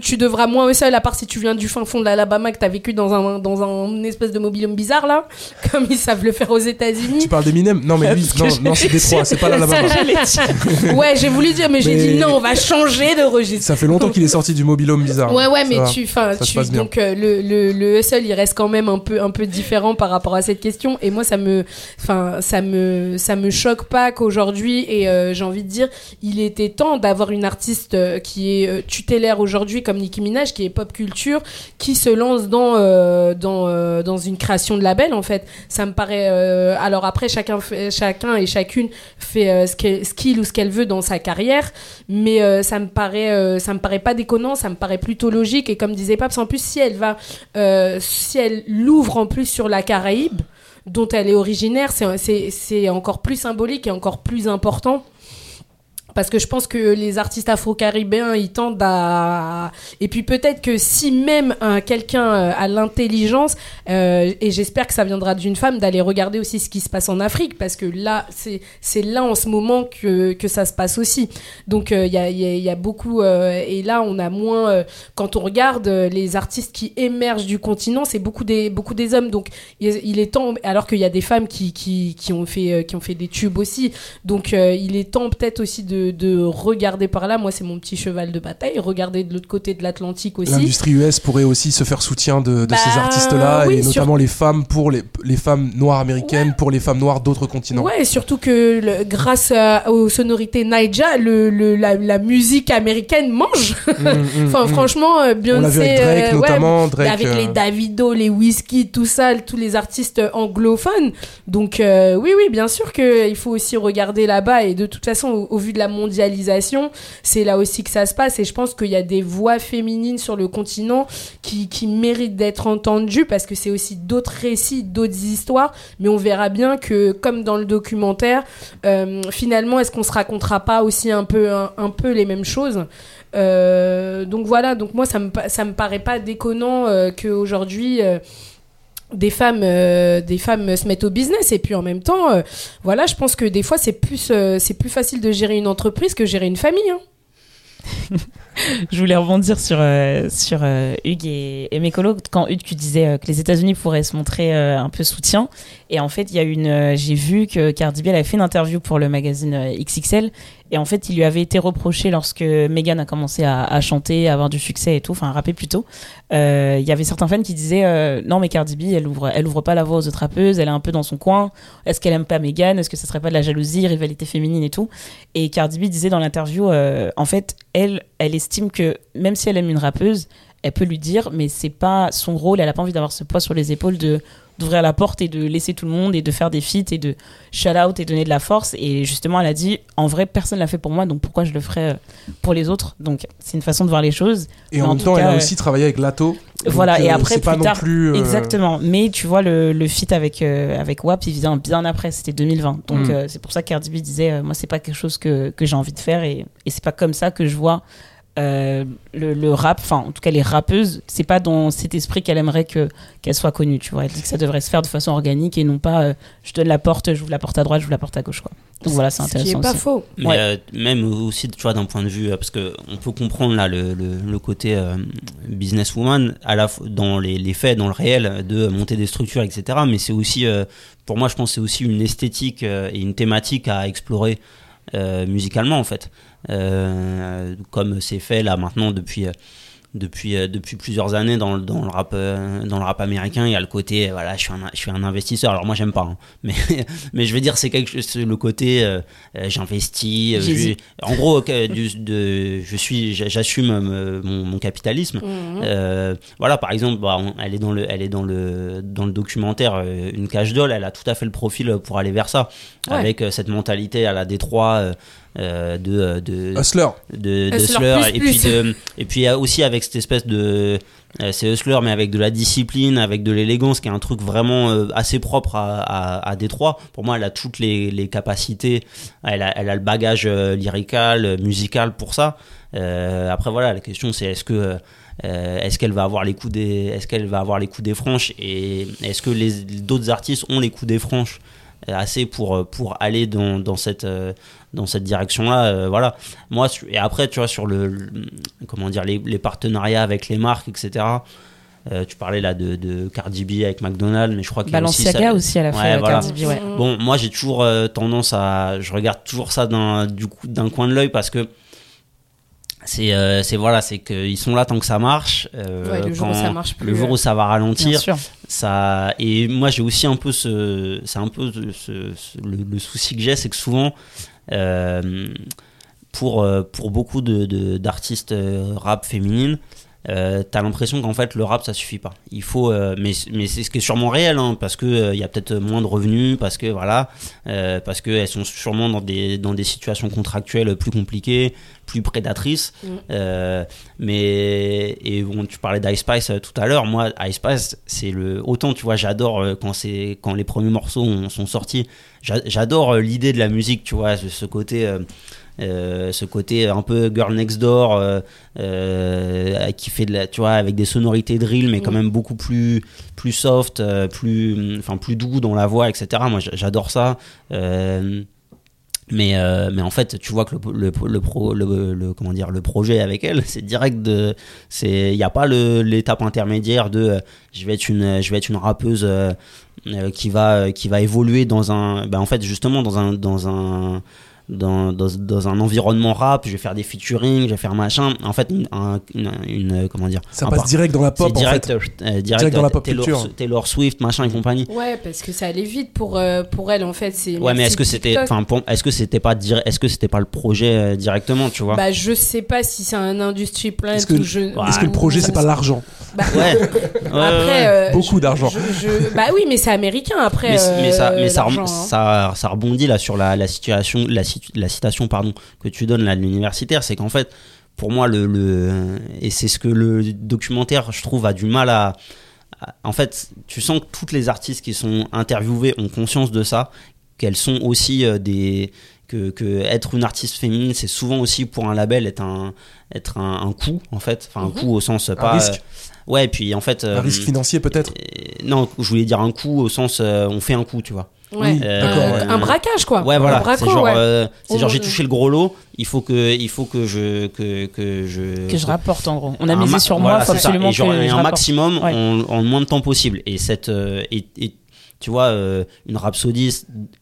tu- devras moins seul, à part si tu viens du fin fond de l'Alabama, que t'as vécu dans un, dans un espèce de mobilhome bizarre, là, comme ils savent le faire aux États-Unis. Tu parles d'Eminem Non, mais lui, non, non c'est Détroit, c'est pas l'Alabama. Ouais, j'ai voulu dire, mais, j'ai dit non, on va changer de registre. Ça fait longtemps qu'il est sorti du mobile home bizarre. Ouais, ouais, mais va. tu, enfin, tu, donc euh, le, le, le hustle, il reste quand même un peu, un peu différent par rapport à cette question. Et moi, ça me, enfin, ça me, ça me choque pas qu'aujourd'hui, et euh, j'ai envie de dire, il était temps d'avoir une artiste euh, qui est euh, tutélaire aujourd'hui comme Nicki Minaj, qui est pop culture, qui se lance dans, euh, dans, euh, dans une création de label. En fait, ça me paraît. euh, alors après, chacun, chacun et chacune fait euh, ce qu'il ou ce qu'elle veut dans sa carrière, mais euh, ça me paraît, euh, ça me paraît pas déconnant, ça me paraît plutôt logique. Et comme disait Paps, en plus, si elle va, euh, si elle l'ouvre en plus sur la Caraïbe, dont elle est originaire, c'est, encore plus symbolique et encore plus important. Parce que je pense que les artistes afro-caribéens, ils tendent à... Et puis peut-être que si même euh, quelqu'un euh, a l'intelligence, euh, et j'espère que ça viendra d'une femme, d'aller regarder aussi ce qui se passe en Afrique, parce que là, c'est là en ce moment que, que ça se passe aussi. Donc il y, a, y y a beaucoup... et là, on a moins... quand on regarde les artistes qui émergent du continent, c'est beaucoup des, beaucoup des hommes. Donc il est temps... Alors qu'il y a des femmes qui, qui, qui, ont fait, qui ont fait des tubes aussi. Donc il est temps peut-être aussi de, de regarder par là. Moi, c'est mon petit cheval de bataille. Regarder de l'autre côté de l'Atlantique aussi. L'industrie US pourrait aussi se faire soutien de, de Bah, ces artistes-là, oui, et sur- notamment les femmes pour les, les femmes noires américaines, pour les femmes noires d'autres continents. Ouais, et surtout que le- grâce à- aux sonorités Naija, le, le- la, la musique américaine mange. mm, enfin, mm. franchement, euh, Beyoncé. Avec Drake, euh, ouais, notamment, Drake, avec euh, les Davido, les Whiskey, tout ça, tous les artistes anglophones. Donc, euh, oui, oui, bien sûr qu'il faut aussi regarder là-bas. Et de toute façon, au, au vu de la mondialisation, c'est là aussi que ça se passe. Et je pense qu'il y a des voix féminines sur le continent qui, qui méritent d'être entendues parce que c'est aussi d'autres récits, d'autres histoires. Mais on verra bien que, comme dans le documentaire, euh, finalement, est-ce qu'on se racontera pas aussi un peu, un, peu les mêmes choses? Euh, Donc voilà, donc moi, ça me, ça me paraît pas déconnant euh, qu'aujourd'hui. Des femmes euh, des femmes se mettent au business et puis en même temps euh, voilà je pense que des fois c'est plus euh, c'est plus facile de gérer une entreprise que gérer une famille hein. Je voulais rebondir sur, euh, sur euh, Hugues et, et Mécolo. Quand Hugues, tu disais euh, que les États-Unis pourraient se montrer un peu soutien. Et en fait, il J'ai vu que Cardi B elle avait fait une interview pour le magazine XXL. Et en fait, il lui avait été reproché lorsque Megan a commencé à, chanter, à avoir du succès et tout, enfin rapper plutôt. Il y avait certains fans qui disaient Non, mais Cardi B, elle ouvre, elle ouvre pas la voie aux autres rappeuses, elle est un peu dans son coin. Est-ce qu'elle aime pas Megan Est-ce que ça serait pas de la jalousie, rivalité féminine et tout? Et Cardi B disait dans l'interview En fait, elle, elle estime que même si elle aime une rappeuse, elle peut lui dire, mais c'est pas son rôle, elle a pas envie d'avoir ce poids sur les épaules de d'ouvrir la porte et de laisser tout le monde et de faire des feats et de shout out et donner de la force et justement elle a dit en vrai personne l'a fait pour moi donc pourquoi je le ferais euh, pour les autres? Donc c'est une façon de voir les choses Et Mais en même temps, elle a euh, aussi travaillé avec Lato. Donc, voilà, et euh, après, plus pas non tard, plus. euh, exactement. Mais tu vois, le, le feat avec, euh, avec WAP, il vient bien après, c'était 2020. Donc, Mm. euh, c'est pour ça que Cardi B disait, euh, moi, c'est pas quelque chose que, que j'ai envie de faire et, et c'est pas comme ça que je vois euh, le, le rap, enfin, en tout cas, les rappeuses, c'est pas dans cet esprit qu'elle aimerait que, qu'elle soit connue, tu vois. Elle dit que ça devrait se faire de façon organique et non pas, euh, je donne la porte, j'ouvre la porte à droite, j'ouvre la porte à gauche, quoi. Donc voilà, c'est intéressant. est pas aussi. faux. Mais Ouais. euh, même aussi, tu vois, d'un point de vue, euh, parce que on peut comprendre là le, le, le côté euh, businesswoman à la fois dans les, les faits, dans le réel, de monter des structures, etc. Mais c'est aussi, euh, pour moi, je pense, que c'est aussi une esthétique euh, et une thématique à explorer euh, musicalement en fait, Euh, comme c'est fait là maintenant depuis. euh, depuis, euh, depuis plusieurs années dans, le- dans, le rap, euh, dans le rap américain, il y a le côté, euh, voilà, je suis un, je suis un investisseur. Alors moi, j'aime pas, hein. mais, mais je veux dire, c'est quelque chose, le côté, euh, euh, j'investis, euh, je- en gros, du- de, je suis, j'assume euh, mon, mon capitalisme. Mhm. Euh, voilà, par exemple, bah, on- elle est dans le, elle est dans le, dans le documentaire, euh, une cage doll, elle a tout à fait le profil pour aller vers ça, Ouais. avec euh, cette mentalité à la Détroit. Euh, euh, de, de Hustler. de, de Hustler Hustler, plus et puis plus. de, et puis aussi avec cette espèce de euh, c'est Hustler mais avec de la discipline avec de l'élégance qui est un truc vraiment assez propre à, à, à Détroit. Pour moi elle a toutes les, les capacités. Elle a, elle a le bagage lyrical musical pour ça. Euh, après voilà la question c'est est-ce que euh, est-ce qu'elle va avoir les coups des est-ce qu'elle va avoir les coups des franches? Et est-ce que les d'autres artistes ont les coups des franches? Assez pour euh, pour aller dans, dans cette euh, dans cette direction là voilà moi et après tu vois sur le, le- comment dire les, les partenariats avec les marques etc euh, tu parlais là de, de Cardi B avec McDonald's mais je crois qu'il y a aussi ça- aussi, elle a fait Ouais, euh, voilà. Cardi B, ouais. Bon, moi j'ai toujours euh, tendance à, je regarde toujours ça d'un du coup d'un coin de l'œil parce que c'est euh, c'est voilà, c'est qu'ils sont là tant que ça marche. euh, Ouais, le jour où ça marche plus, le jour euh, où ça va ralentir, ça. Et moi j'ai aussi un peu ce, c'est un peu ce, ce- le, le souci que j'ai, c'est que souvent. euh, pour, euh, pour beaucoup de, de- d'artistes euh, rap féminines, euh, t'as l'impression qu'en fait le rap ça suffit pas. Il faut, euh, mais, mais c'est ce qui est sûrement réel, hein, parce que euh, il y a peut-être moins de revenus, parce que voilà, euh, parce que elles sont sûrement dans des dans des situations contractuelles plus compliquées, plus prédatrices. Mm. Euh, mais et bon, tu parlais d'Ice Spice euh, tout à l'heure. Moi, Ice Spice, c'est le autant tu vois, j'adore euh, quand c'est quand les premiers morceaux ont- sont sortis. J'a- J'adore euh, l'idée de la musique, tu vois, ce côté. Euh, ce côté un peu girl next door euh, euh, qui fait de la tu vois avec des sonorités drill mais quand même beaucoup plus plus soft plus enfin plus doux dans la voix etc moi j'adore ça. Mais euh, mais en fait tu vois que le le, le, pro, le, le- comment dire le projet avec elle c'est direct de c'est il y a pas l'étape intermédiaire de euh, je vais être une je vais être une rappeuse euh, qui va qui va évoluer dans un ben en fait justement dans un dans un dans, dans, dans un environnement rap, je vais faire des featuring, je vais faire machin. En fait, une, un- une, une- comment dire Ça un passe par- direct dans la pop, c'est en direct, fait. euh, direct, Direct dans la euh, pop Taylor, culture. Taylor Swift, machin et compagnie. Ouais, parce que ça allait vite pour, euh, pour elle, en fait. c'est Ouais, mais est-ce que c'était, enfin, est-ce que c'était pas, est-ce que c'était pas le projet euh, directement, tu vois? Bah, je sais pas si c'est un industry plant Est-ce que, ou je. est-ce que le projet, c'est pas l'argent? Bah, Ouais. Après, euh, Beaucoup d'argent. je- Bah oui, mais c'est américain après. mais, mais ça, euh, mais ça, hein. ça, ça rebondit là sur la, la situation, la, la citation pardon que tu donnes là de l'universitaire, c'est qu'en fait, pour moi le, et c'est ce que le documentaire, je trouve, a du mal à, à- en fait, tu sens que toutes les artistes qui sont interviewées ont conscience de ça, qu'elles sont aussi euh, des que, que être une artiste féminine, c'est souvent aussi pour un label être un être un, un coût en fait, enfin un coût au sens pas risque. euh, ouais, puis en fait Un euh, risque financier, peut-être euh, non, je voulais dire un coup au sens euh, on fait un coup, tu vois. Ouais. Oui, Euh. Un braquage, quoi. Ouais, voilà. Un c'est genre, ouais. euh, c'est genre j'ai touché le gros lot. Il faut que, il faut que je, que, que je, Que je rapporte en gros. On a un misé sur voilà, moi, faut c'est ça. absolument Et genre, que et je un rapporte. maximum Ouais. en, en le moins de temps possible. Et cette, euh, et, et tu vois, euh, une Rhapsody,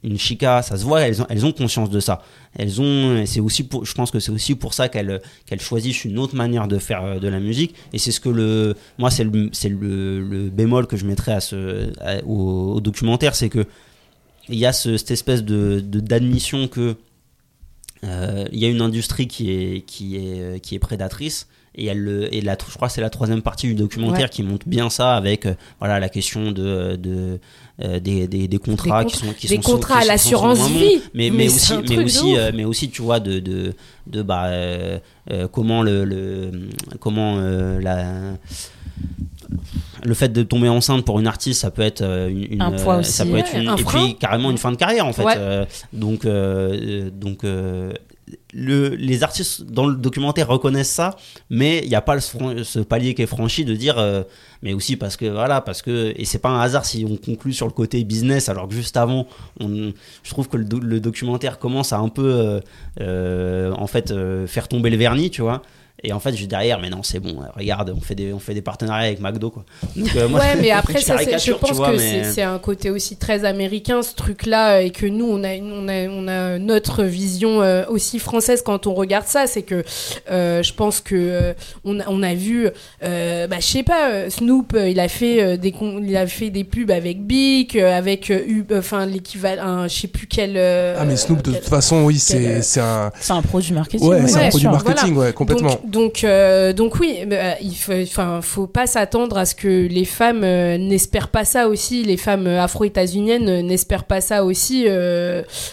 une Chica, ça se voit, elles ont, elles ont conscience de ça. Elles ont, c'est aussi pour, je pense que c'est aussi pour ça qu'elles, qu'elles choisissent une autre manière de faire euh, de la musique. Et c'est ce que le, moi, c'est le, le, le bémol que je mettrais à ce, au, documentaire, c'est que il y a ce- cette espèce de- d'admission que euh, il y a une industrie qui est, qui est, euh, qui est prédatrice. Et, elle, le- et la, je crois que c'est la troisième partie du documentaire Ouais. qui montre bien ça avec euh, voilà, la question de, de, euh, des, des, des contrats Des qui sont qui des sont contrats qui à l'assurance vie. mais, Mais aussi mais aussi euh, mais aussi tu vois de de, de bah comment le, le comment la le fait de tomber enceinte pour une artiste ça peut être une, une- Un poids aussi, ça peut être ouais, une, un et frein. puis carrément une fin de carrière en fait Ouais. Donc euh, donc euh, le, les artistes dans le documentaire reconnaissent ça, mais il n'y a pas ce palier qui est franchi de dire, euh, mais aussi parce que voilà, parce que et c'est pas un hasard si on conclut sur le côté business, alors que juste avant, je trouve que le, do- le documentaire commence à un peu, euh, euh, en fait, faire tomber le vernis, tu vois. Et en fait, je suis derrière, mais non, c'est bon. Regarde, on fait des, on fait des partenariats avec McDo, quoi. Donc, euh, moi, ouais, mais après, ça, c'est- je caricature, tu pense vois, que mais- c'est un côté aussi très américain, ce truc-là, et que nous, on a, on a, on a notre vision euh, aussi française quand on regarde ça. C'est que euh, je pense que euh, on, a, on a vu, euh, bah, je sais pas, Snoop, euh, il a fait euh, des, con- il a fait des pubs avec Bic, euh, avec, enfin, l'équivalent, je sais plus quel. euh, Ah, mais Snoop, de quel- toute façon, oui, c'est euh, c'est un. C'est un produit marketing. Ouais, c'est un produit sûr, marketing, voilà. ouais, complètement. Donc, Donc, euh, donc oui, bah, il faut, faut pas s'attendre à ce que les femmes euh, n'espèrent pas ça aussi. Les femmes afro-états-uniennes euh, n'espèrent pas ça aussi.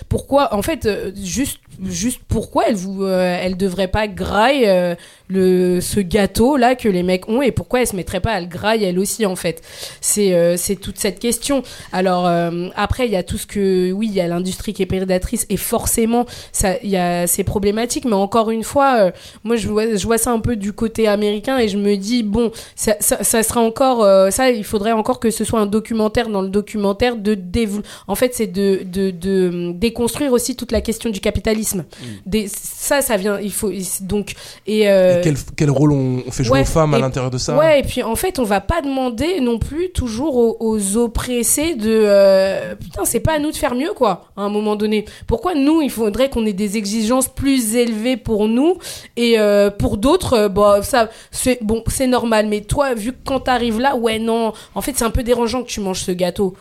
pourquoi En fait, juste, juste pourquoi elles vous, elles devraient pas grailler le ce gâteau là que les mecs ont et pourquoi elles se mettraient pas à le grailler elles aussi en fait. C'est, euh, c'est toute cette question. Alors euh, après, il y a tout ce que, oui, il y a l'industrie qui est prédatrice et forcément, ça, il y a c'est problématique. Mais encore une fois, euh, moi je vois, je vois ça un peu du côté américain et je me dis bon, ça, ça, ça sera encore, euh, ça, il faudrait encore que ce soit un documentaire dans le documentaire de développer. En fait, c'est de, de, de déconstruire aussi toute la question du capitalisme. Des, ça, ça vient, il faut donc Et quel, quel rôle on, on fait jouer ouais, aux femmes à l'intérieur de ça Ouais, et puis en fait, on va pas demander non plus toujours aux, aux oppressés de. euh, putain, c'est pas à nous de faire mieux, quoi, à un moment donné. Pourquoi nous, il faudrait qu'on ait des exigences plus élevées pour nous et euh, pour d'autres, euh, bah, ça, c'est bon, c'est normal. Mais toi, vu que quand t'arrives là, ouais, non, en fait, c'est un peu dérangeant que tu manges ce gâteau.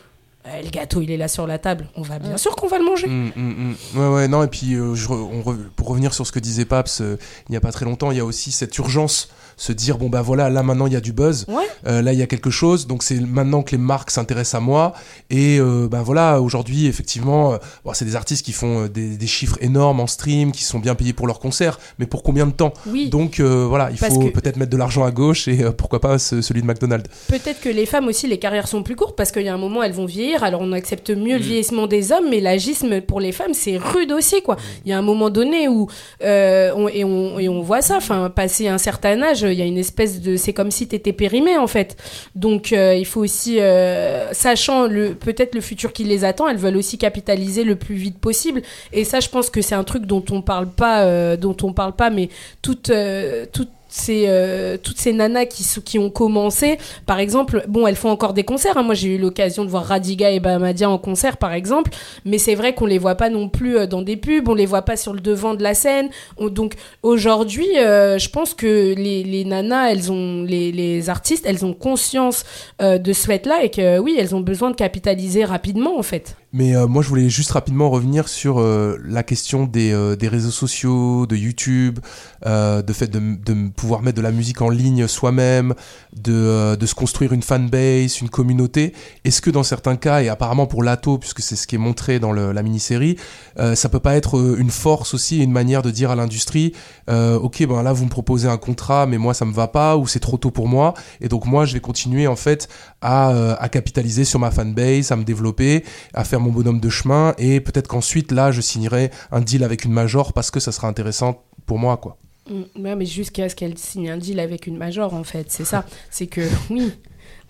Euh, le gâteau, il est là sur la table. On va bien sûr qu'on va le manger. Mm, mm, mm. Ouais, ouais, non, et puis euh, je re- on re- pour revenir sur ce que disait Paps euh, il n'y a pas très longtemps, il y a aussi cette urgence, se dire, bon bah voilà, là maintenant il y a du buzz, Ouais. Euh, là il y a quelque chose, donc c'est maintenant que les marques s'intéressent à moi, et euh, bah voilà, aujourd'hui effectivement, euh, bon, c'est des artistes qui font euh, des, des chiffres énormes en stream, qui sont bien payés pour leurs concerts, mais pour combien de temps? Oui. Donc euh, voilà, il Parce faut que- peut-être mettre de l'argent à gauche, et euh, pourquoi pas ce- celui de McDonald's. Peut-être que les femmes aussi, les carrières sont plus courtes parce qu'il y a un moment, elles vont vieillir. Alors on accepte mieux le vieillissement des hommes, mais l'agisme pour les femmes, c'est rude aussi, quoi. Il y a un moment donné où, euh, on- et, on, et on voit ça, enfin, passer un certain âge, il y a une espèce de. C'est comme si t'étais périmé, en fait. Donc euh, il faut aussi, euh, sachant le peut-être le futur qui les attend, elles veulent aussi capitaliser le plus vite possible. Et ça, je pense que c'est un truc dont on parle pas, euh, dont on parle pas, mais toute, toute ces, euh, toutes ces nanas qui, qui ont commencé, par exemple, bon, elles font encore des concerts. hein. Moi, j'ai eu l'occasion de voir Radiga et Bahamadia en concert, par exemple. Mais c'est vrai qu'on les voit pas non plus euh, dans des pubs, on les voit pas sur le devant de la scène. On- donc, aujourd'hui, euh, je pense que les, les nanas, elles ont, les, les artistes, elles ont conscience euh, de ce fait-là et que oui, elles ont besoin de capitaliser rapidement, en fait. Mais euh, moi, je voulais juste rapidement revenir sur euh, la question des, euh, des réseaux sociaux, de YouTube, de fait de, pouvoir mettre de la musique en ligne soi-même, de, se construire une fanbase, une communauté. Est-ce que dans certains cas, et apparemment pour Lato, puisque c'est ce qui est montré dans la mini-série, ça peut pas être une force aussi, une manière de dire à l'industrie, ok, ben là vous me proposez un contrat, mais moi ça me va pas, ou c'est trop tôt pour moi, et donc moi je vais continuer en fait à capitaliser sur ma fanbase, à me développer, à faire mon bonhomme de chemin, et peut-être qu'ensuite là je signerai un deal avec une major parce que ça sera intéressant pour moi, quoi. Mm, ouais, mais jusqu'à ce qu'elle signe un deal avec une major, en fait, c'est ça. c'est que, oui,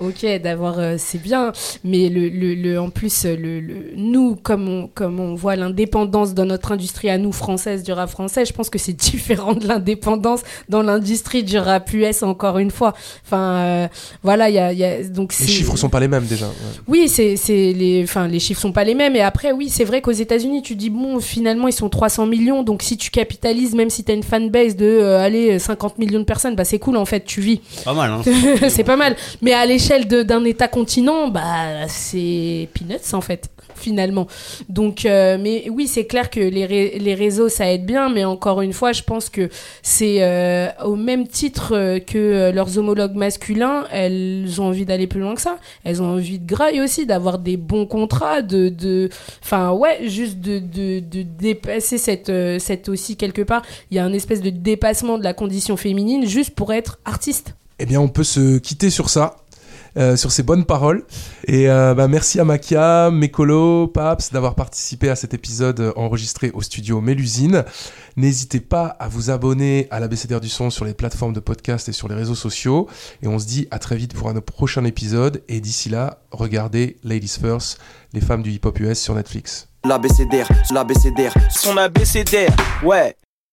ok, d'avoir, euh, c'est bien, mais le, le, le- en plus, euh, le, le- nous, comme on, comme on voit l'indépendance dans notre industrie à nous, française, du rap français, je pense que c'est différent de l'indépendance dans l'industrie du rap US, encore une fois. Enfin, euh, voilà, il y a, il y a- donc Les chiffres sont pas les mêmes déjà. ouais. oui, c'est c'est les enfin les chiffres sont pas les mêmes et après oui, c'est vrai qu'aux États-Unis, tu dis bon, finalement ils sont 300 millions donc si tu capitalises même si tu as une fanbase de euh, allez 50 millions de personnes, bah c'est cool en fait, tu vis. Pas mal, hein. c'est pas mal. Mais à l'échelle de- d'un état continent, bah c'est peanuts en fait finalement. Donc euh, mais oui, c'est clair que les, les réseaux ça aide bien mais encore une fois, je pense que c'est euh, au même titre euh, que leurs homologues masculins, elles ont envie d'aller plus loin que ça. Elles ont envie de grailler aussi, d'avoir des bons contrats, de, enfin ouais, juste de, de, de dépasser cette, cette aussi quelque part. Il y a un espèce de dépassement de la condition féminine juste pour être artiste. Eh bien, on peut se quitter sur ça. Euh, sur ces bonnes paroles. Et euh, bah, merci à Makia, Mekolo, Paps d'avoir participé à cet épisode enregistré au studio Mélusine. N'hésitez pas à vous abonner à l'ABCDR du son sur les plateformes de podcast et sur les réseaux sociaux. Et on se dit à très vite pour un prochain épisode. Et d'ici là, regardez Ladies First, les femmes du hip-hop US sur Netflix. L'ABCDR, l'ABCDR. Son abécédaire, ouais.